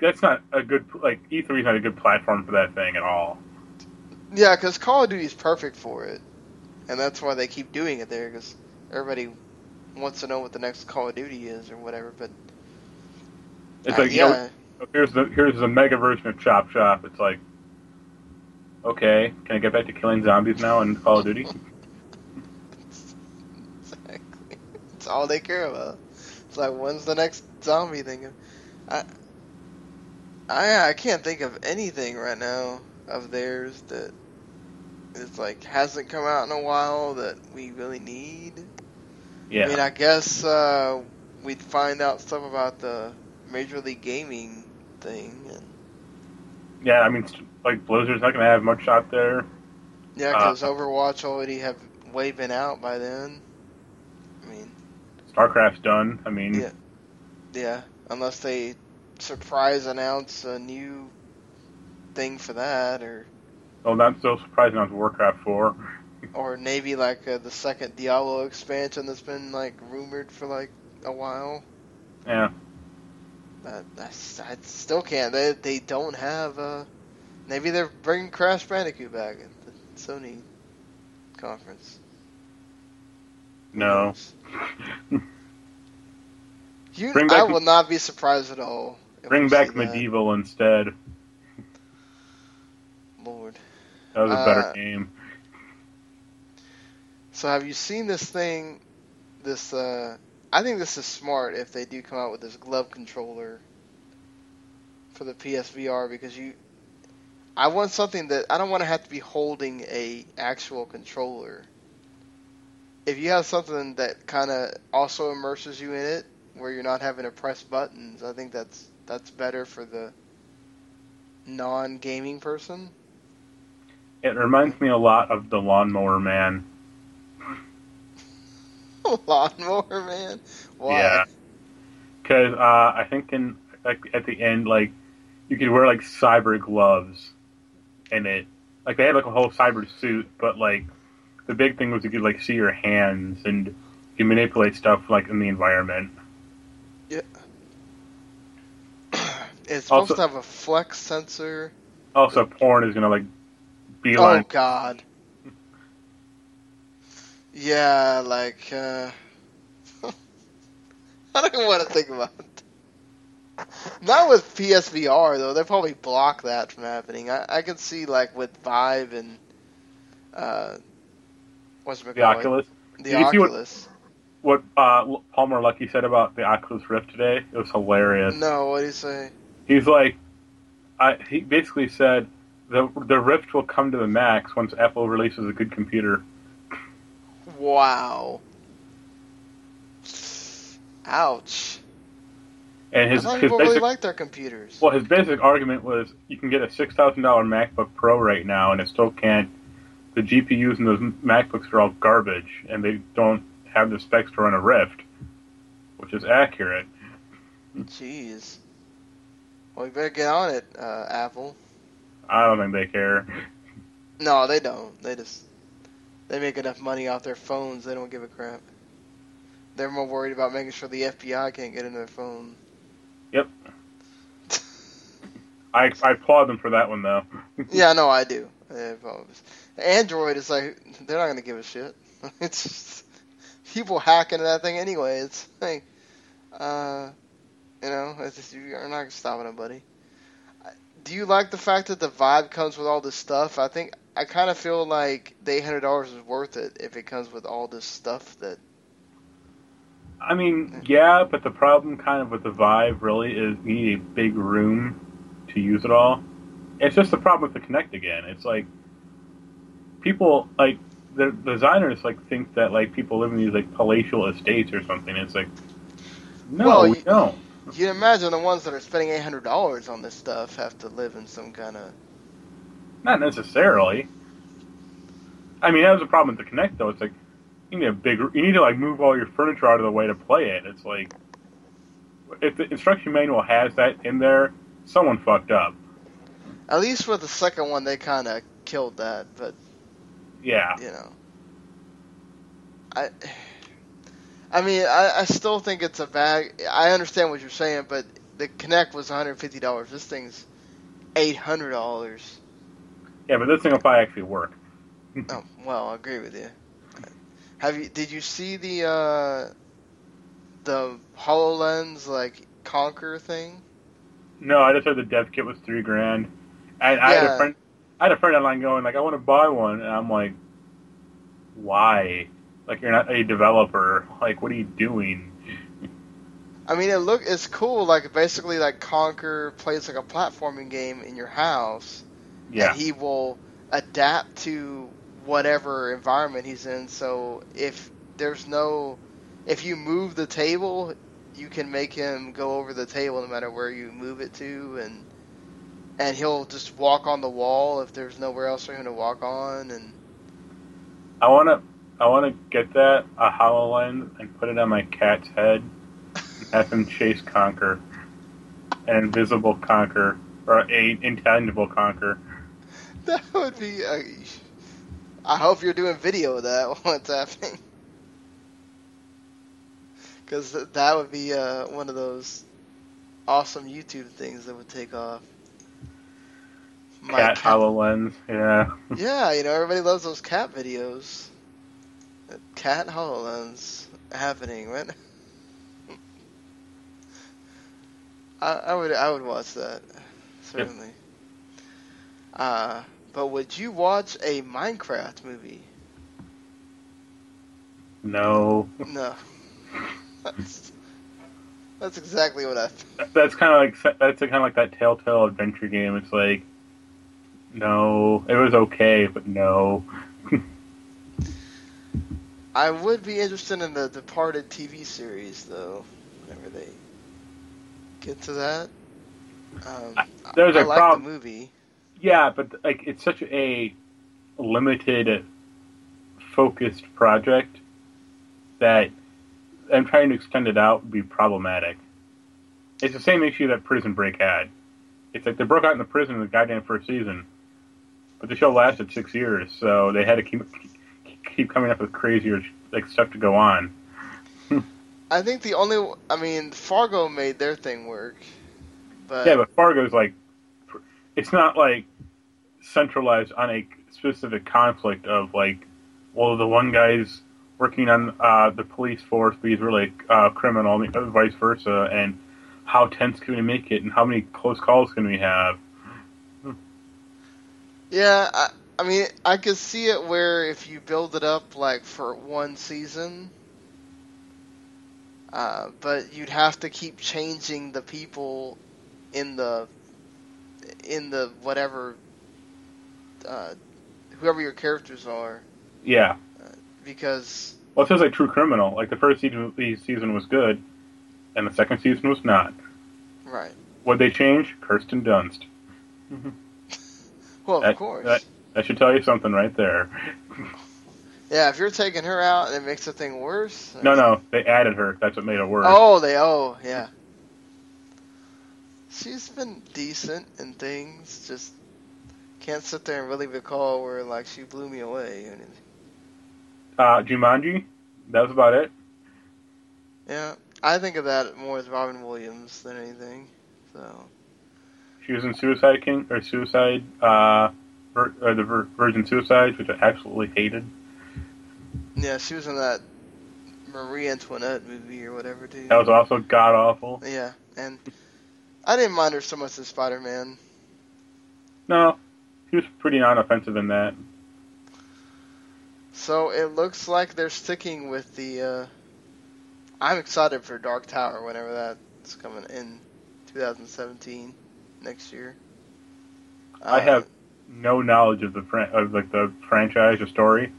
that's not a good like E3 is not a good platform for that thing at all. yeah, because Call of Duty is perfect for it, and that's why they keep doing it there because everybody wants to know what the next Call of Duty is or whatever. But It's uh, like you yeah, know, here's the here's the mega version of Chop Shop. It's like, okay, can I get back to killing zombies now in Call of Duty? exactly. It's all they care about. It's like when's the next zombie thing? I I I can't think of anything right now of theirs that is like hasn't come out in a while that we really need. Yeah, I mean, I guess uh, we'd find out stuff about the Major League Gaming thing, and yeah. I mean, like Blizzard's not gonna have much out there. yeah, Uh, because Overwatch already have way been out by then. I StarCraft's done. I mean, Yeah. yeah, unless they surprise announce a new thing for that, or oh, not so surprising on Warcraft 4. or maybe like uh, the second Diablo expansion that's been like rumored for like a while. Yeah, That that's, I still can't. They they don't have. Uh, maybe they're bringing Crash Bandicoot back at the Sony conference. No. You, Bring I back- will not be surprised at all. if Bring we back that. MediEvil instead. Lord. That was a better Uh, game. So have you seen this thing? This uh, I think this is smart if they do come out with this glove controller for the PSVR because you, I want something that I don't want to have to be holding a actual controller. If you have something that kind of also immerses you in it, where you're not having to press buttons, I think that's that's better for the non-gaming person. It reminds me a lot of the Lawnmower Man. Lawnmower man, why? Yeah. Because uh, I think in like at the end, like you could wear like cyber gloves and it. Like they had like a whole cyber suit, but like the big thing was you could like see your hands and you manipulate stuff like in the environment. Yeah. It's supposed Also- to have a flex sensor. Also, porn is gonna like be like. Oh God. Yeah, like uh, I don't even want to think about. It. Not with PSVR though. They probably block that from happening. I, I could see like with Vive and uh, what's the? Oculus. The Did see what- Oculus. What uh, Palmer Luckey said about the Oculus Rift today? It was hilarious. No, what do you say? He's like, I, he basically said the the Rift will come to the max once Apple releases a good computer. Wow. Ouch. And his I his people really like their computers. well his basic argument was you can get a six thousand dollar MacBook Pro right now and it still can't. The GPUs in those MacBooks are all garbage and they don't have the specs to run a Rift, which is accurate. Jeez. Well, you better get on it, uh, Apple. I don't think they care. No, they don't. They just they make enough money off their phones. They don't give a crap. They're more worried about making sure the FBI can't get into their phone. Yep. I I applaud them for that one though. yeah, no, I do. Well, Android is like they're not gonna give a shit. It's just, people hack into that thing anyway. It's like, uh, you know, it's just, you're not stopping nobody. Do you like the fact that the Vive comes with all this stuff? I think I kind of feel like the eight hundred dollars is worth it if it comes with all this stuff that I mean, yeah, but the problem kind of with the Vive really is you need a big room to use it all. It's just the problem with the Kinect again. It's like people like the designers like think that like people live in these like palatial estates or something. It's like no, Well, we you- don't. You imagine the ones that are spending eight hundred dollars on this stuff have to live in some kind of. Not necessarily. I mean, that was a problem with the Kinect though. It's like you need a big. You need to like move all your furniture out of the way to play it. It's like if the instruction manual has that in there, someone fucked up. At least with the second one, they kind of killed that, but Yeah. you know, I. I mean, I, I still think it's a bad. I understand what you're saying, but the Kinect was 150 dollars. This thing's 800 dollars. Yeah, but this thing will probably actually work. Oh, well, I agree with you. Have you? Did you see the uh, the Hololens like Conker thing? No, I just heard the dev kit was three grand. And I had a friend I had a friend online going like, I want to buy one and I'm like, Why? Like you're not a developer. Like what are you doing? I mean, it look it's cool. Like basically, like Conker plays like a platforming game in your house, Yeah. and he will adapt to whatever environment he's in. So if there's no, if you move the table, you can make him go over the table no matter where you move it to, and and he'll just walk on the wall if there's nowhere else for him to walk on. And I wanna I wanna get that, a HoloLens, and put it on my cat's head and have him chase Conker. An invisible Conker. Or a intangible Conker. that would be. Uh, I hope you're doing video of that while it's happening. Because that would be uh, one of those awesome YouTube things that would take off. My Cat HoloLens, yeah. Yeah, you know, everybody loves those cat videos. Cat HoloLens happening, right? I, I would I would watch that, certainly. Uh, but would you watch a Minecraft movie? No. No. That's, that's exactly what I. That's kind of like that's kind of like that Telltale adventure game. It's like, no, it was okay, but no. I would be interested in the Departed TV series, though. Whenever they get to that. Um, I- there's I a like prob- the movie. Yeah, but like it's such a limited, focused project that I'm trying to extend it out would be problematic. It's the same issue that Prison Break had. It's like they broke out in the prison in the goddamn first season, but the show lasted six years, so they had to keep keep coming up with crazier like stuff to go on. I think the only, I mean, Fargo made their thing work, but Yeah, but Fargo's like, it's not like centralized on a specific conflict of like, well, the one guy's working on uh, the police force, but he's really uh, criminal, and vice versa, and how tense can we make it, and how many close calls can we have? Yeah, I, I mean, I could see it where if you build it up like for one season, uh, but you'd have to keep changing the people in the in the whatever uh, whoever your characters are Yeah. because Well, it feels like True Criminal. Like the first season, the season was good, and the second season was not. right. What they change? Kirsten Dunst. Well, of That- course. that- That should tell you something right there. Yeah, if you're taking her out and it makes the thing worse. No, no, they added her. That's what made it worse. Oh, they oh yeah. She's been decent in things, just can't sit there and really recall where like she blew me away or anything. Uh, Jumanji. That was about it. Yeah, I think of that more as Robin Williams than anything. So She was in Suicide King or Suicide, uh, Vir- or the Vir- Virgin Suicides, which I absolutely hated. yeah, she was in that Marie Antoinette movie or whatever too. That was also god awful. Yeah, and I didn't mind her so much as Spider Man. No, he was pretty non-offensive in that. So it looks like they're sticking with the uh, I'm excited for Dark Tower whenever that's coming in 2017 next year. I Uh, have no knowledge of the fran- of like the franchise or story,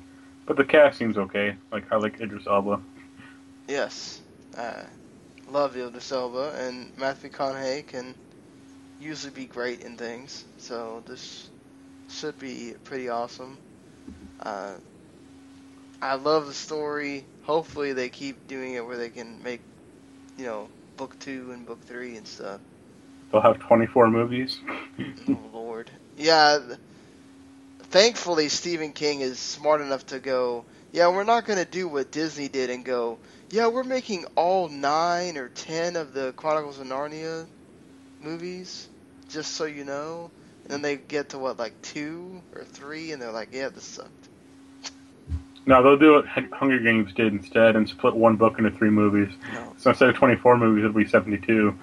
but the cast seems okay. Like I like Idris Elba. Yes. Uh, love Idris Elba, and Matthew McConaughey can usually be great in things, so this should be pretty awesome. Uh, I love the story. Hopefully, they keep doing it where they can make, you know, book two and book three and stuff. They'll have 24 movies. oh Lord. Yeah. Thankfully, Stephen King is smart enough to go. Yeah, we're not going to do what Disney did and go. Yeah, we're making all nine or ten of the Chronicles of Narnia movies, just so you know. And then they get to what, like two or three, and they're like, "Yeah, this sucked." no, they'll do what Hunger Games did instead and split one book into three movies. No, So instead of 24 movies, it'll be 72.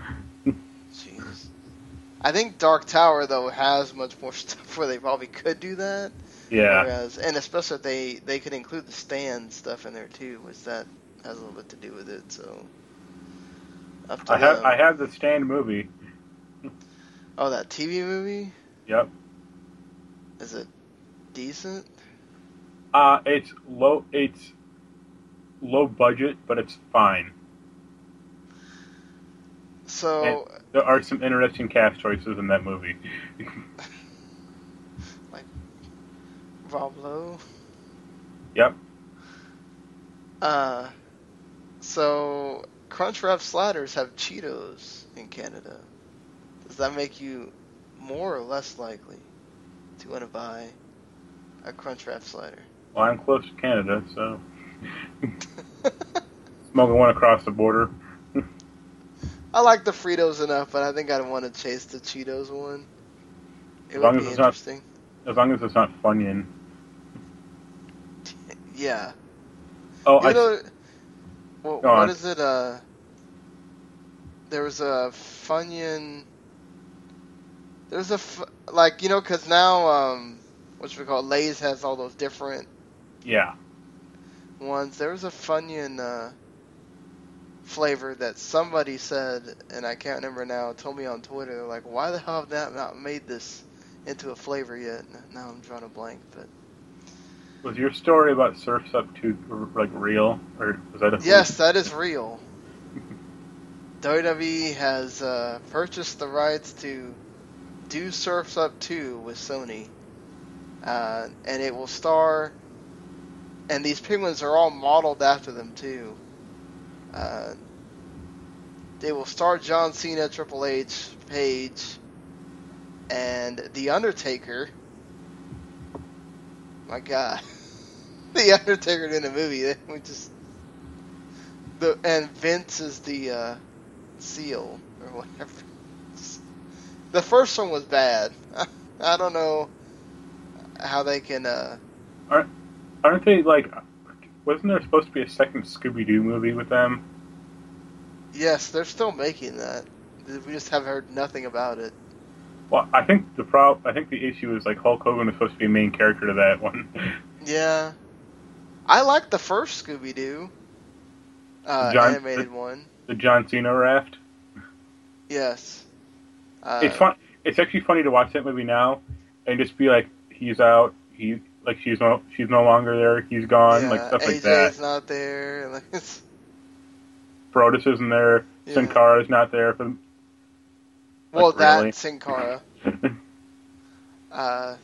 I think Dark Tower though has much more stuff where they probably could do that. Yeah. Whereas, and especially if they they could include the stand stuff in there too, which that has a little bit to do with it. So up to I have them. I have the Stand movie. oh, that TV movie Yep. is it decent? Uh, it's low. It's low budget, but it's fine. So There are some interesting cast choices in that movie. Like Rob Lowe. Yep. Uh, so Crunchwrap sliders have Cheetos in Canada. Does that make you more or less likely to want to buy a Crunchwrap slider? Well, I'm close to Canada, so smoking one across the border. I like the Fritos enough, but I think I'd want to chase the Cheetos one. It As long would as be it's not- interesting. As long as it's not Funyun. Yeah. Oh, You I, know, well, what on. is it? Uh, there was a Funyun. There's a like you know because now um, what should we call Lay's has all those different yeah. ones. There was a Funyun uh, flavor that somebody said, and I can't remember now. Told me on Twitter, like, "Why the hell have they not made this into a flavor yet?" Now I'm drawing a blank, but Was your story about Surf's Up 2 like real, or was that a yes, that is real. WWE has uh, purchased the rights to do Surfs Up 2 with Sony, uh, and it will star. And these penguins are all modeled after them too. Uh, they will star John Cena, Triple H, Paige, and The Undertaker. My God, The Undertaker in a movie. We just the and Vince is the uh, seal or whatever. The first one was bad. I don't know how they can. Uh, Aren't they like? Wasn't there supposed to be a second Scooby Doo movie with them? yes, they're still making that. We just have heard nothing about it. Well, I think the prob- I think the issue is like Hulk Hogan was supposed to be a main character to that one. Yeah, I like the first Scooby Doo uh, animated one. the John Cena raft. Yes, uh, it's fun. It's actually funny to watch that movie now and just be like, he's out. He like she's no she's no longer there. He's gone. yeah, like stuff like AJ's that. not there. Like, Brodus isn't there. Yeah. Sin Cara's not there for. well, that really? Sin Cara. Uh,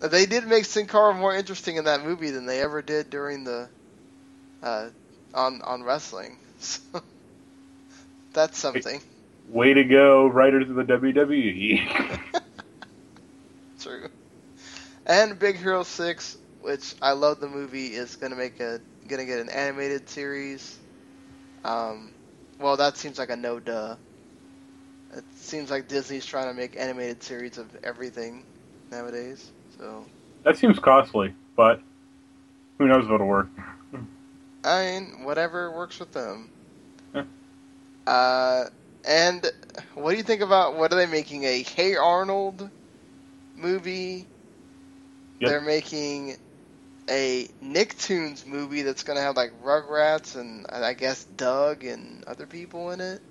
they did make Sin Cara more interesting in that movie than they ever did during the uh, on on wrestling. So, that's something. Way to go, writers of the. WWE. True. And Big Hero Six, which I love the movie, is gonna make a gonna get an animated series. Um, well, that seems like a no duh. It seems like Disney's trying to make animated series of everything nowadays. So that seems costly, but who knows if it'll work. I mean, whatever works with them. Yeah. Uh, and what do you think about what are they making a Hey Arnold movie? Yep. They're making a Nicktoons movie that's gonna have like Rugrats and I guess Doug and other people in it.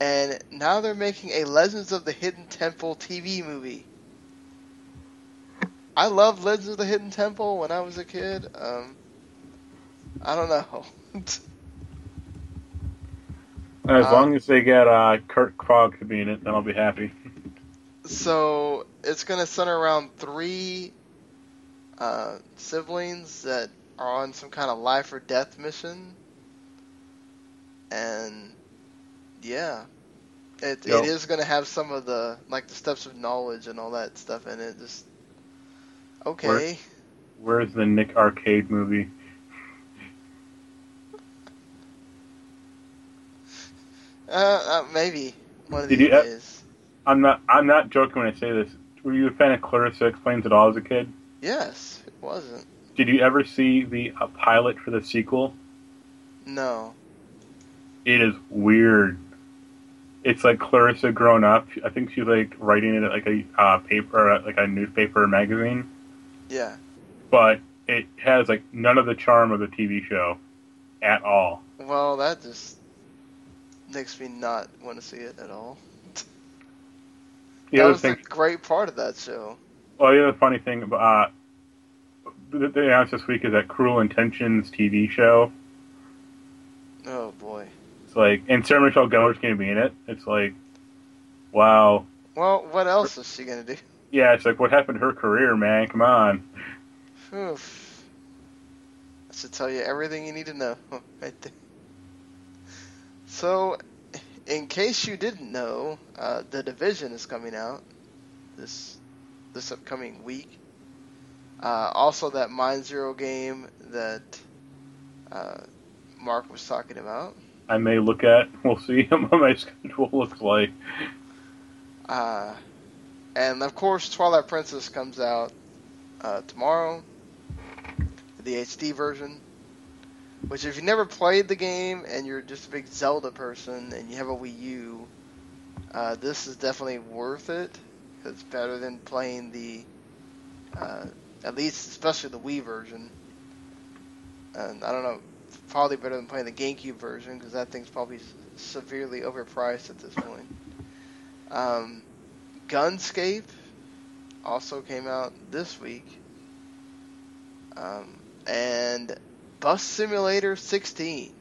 And now they're making a Legends of the Hidden Temple TV movie. I loved Legends of the Hidden Temple when I was a kid. Um, I don't know. As Um, long as they get uh, Kirk Fogg to be in it, then I'll be happy. So it's gonna center around three uh, siblings that are on some kind of life or death mission, and yeah, it Yo. it is gonna have some of the like the steps of knowledge and all that stuff in it. Just okay. Where's the Nick Arcade movie? Uh, uh, maybe one of Did these you- days. I'm not. I'm not joking when I say this. Were you a fan of Clarissa Explains It All as a kid? Yes, it wasn't. Did you ever see the uh, pilot for the sequel? No. It is weird. It's like Clarissa grown up. I think she's like writing it at like a uh, paper, uh, like a newspaper or magazine. Yeah. But it has like none of the charm of the TV show at all. Well, that just makes me not want to see it at all. The that other was thing, the great part of that show. well, the other funny thing about uh, that they announced this week is that Cruel Intentions TV show. Oh boy. It's like, and Sarah Michelle Gellar's going to be in it. It's like, wow. Well, what else is she gonna do? Yeah, it's like, what happened to her career, man? Come on. Oof. I should tell you everything you need to know right there. So, in case you didn't know, uh, the division is coming out this this upcoming week. Uh, also, that Mind Zero game that uh, Marc was talking about. I may look at. We'll see what my schedule looks like. Uh, and of course, Twilight Princess comes out uh, tomorrow, the HD version. Which, if you never played the game and you're just a big Zelda person and you have a Wii U, uh, this is definitely worth it. It's better than playing the, uh, at least especially the Wii version. And I don't know, probably better than playing the GameCube version because that thing's probably severely overpriced at this point. Um, Gunscape also came out this week. Um, and Bus Simulator 16.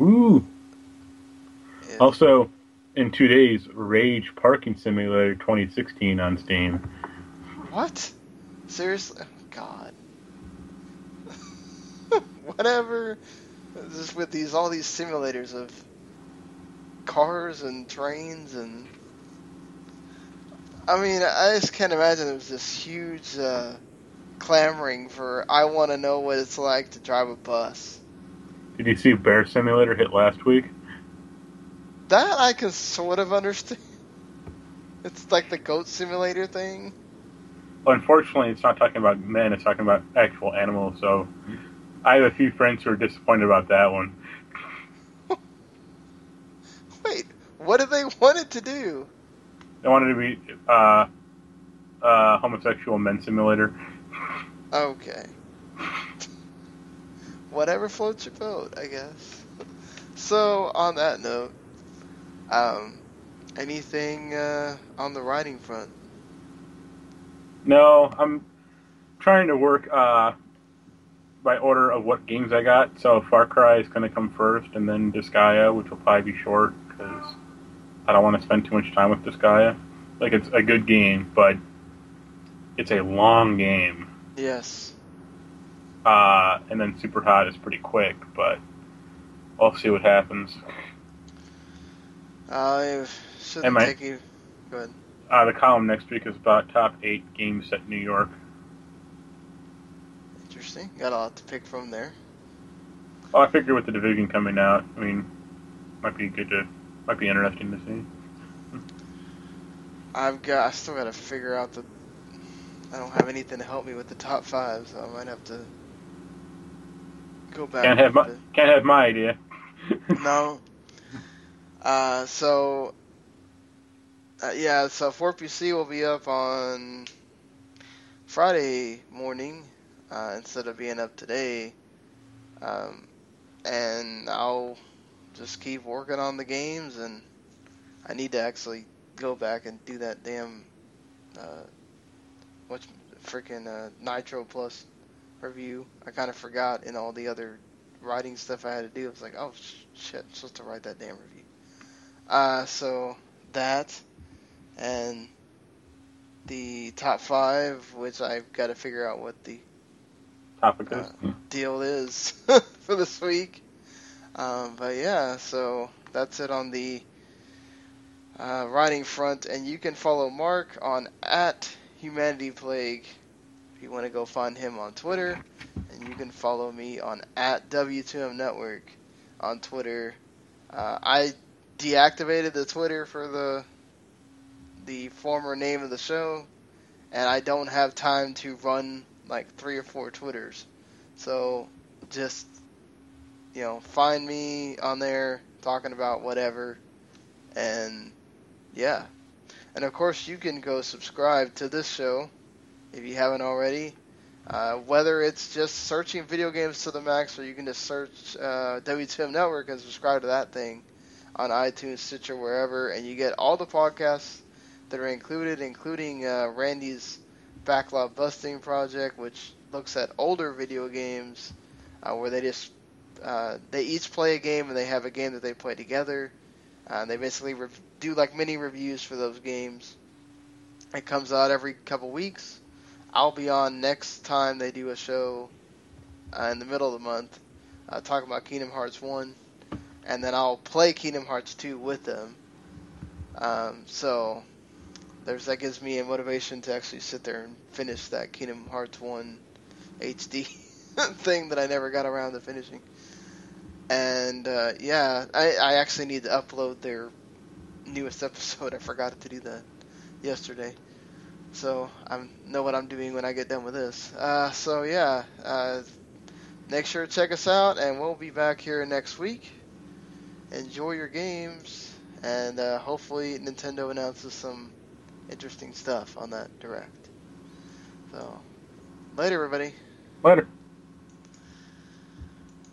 Ooh. is- Also, in two days, Rage Parking Simulator 2016 on Steam. What? Seriously? Oh, God. Whatever. Just with these all these simulators of cars and trains and I mean, I just can't imagine it was this huge uh, clamoring for I want to know what it's like to drive a bus. Did you see Bear Simulator hit last week? That I can sort of understand. It's like the goat simulator thing. Unfortunately, it's not talking about men, it's talking about actual animals, so I have a few friends who are disappointed about that one. Wait, what did they want it to do? They wanted to be uh, uh, homosexual men simulator. Okay. Whatever floats your boat, I guess. So, on that note, um, anything uh, on the writing front? No, I'm trying to work uh, by order of what games I got. So Far Cry is going to come first, and then Disgaea, which will probably be short because I don't want to spend too much time with Disgaea. Like it's a good game, but it's a long game. Yes. Uh, and then Super Hot is pretty quick, but I'll see what happens. I shouldn't Am I- take you. Go ahead. Uh, the column next week is about top eight games at New York. Interesting. Got a lot to pick from there. Well, I figure with the division coming out, I mean, might be good to, might be interesting to see. I've got. I still got to figure out the. I don't have anything to help me with the top five, so I might have to go back. Can't have my, can't have my idea. No. Uh, so. Uh, yeah, so 4PC will be up on Friday morning. uh, instead of being up today. Um, and I'll just keep working on the games, and I need to actually go back and do that damn uh, what's freaking uh, Nitro Plus review. I kind of forgot in all the other writing stuff I had to do. I was like, oh sh- shit, I'm supposed to write that damn review. Uh, so that and the top five, which I've got to figure out what the Topic is. Uh, deal is for this week. Um, but yeah, so that's it on the uh, writing front, and you can follow Marc on at Humanity Plague if you want to go find him on Twitter, and you can follow me on at W2M Network on Twitter. Uh, I deactivated the Twitter for the the former name of the show, and I don't have time to run like three or four Twitters. So just you know, find me on there talking about whatever, and yeah. And of course, you can go subscribe to this show if you haven't already. Uh, whether it's just searching video games to the max, or you can just search uh, W2M Network and subscribe to that thing on iTunes, Stitcher, wherever, and you get all the podcasts that are included, including uh, Randy's Backlog Busting Project, which looks at older video games uh, where they just uh, they each play a game and they have a game that they play together. Uh, they basically re- do like mini reviews for those games. It comes out every couple weeks. I'll be on next time they do a show uh, in the middle of the month, uh, talking about Kingdom Hearts One, and then I'll play Kingdom Hearts Two with them. Um, so there's that gives me a motivation to actually sit there and finish that Kingdom Hearts One HD thing that I never got around to finishing. And uh, yeah, I, I actually need to upload their newest episode. I forgot to do that yesterday. So I know what I'm doing when I get done with this. Uh, so yeah, uh, make sure to check us out, and we'll be back here next week. Enjoy your games, and uh, hopefully Nintendo announces some interesting stuff on that direct. So later, everybody. Later.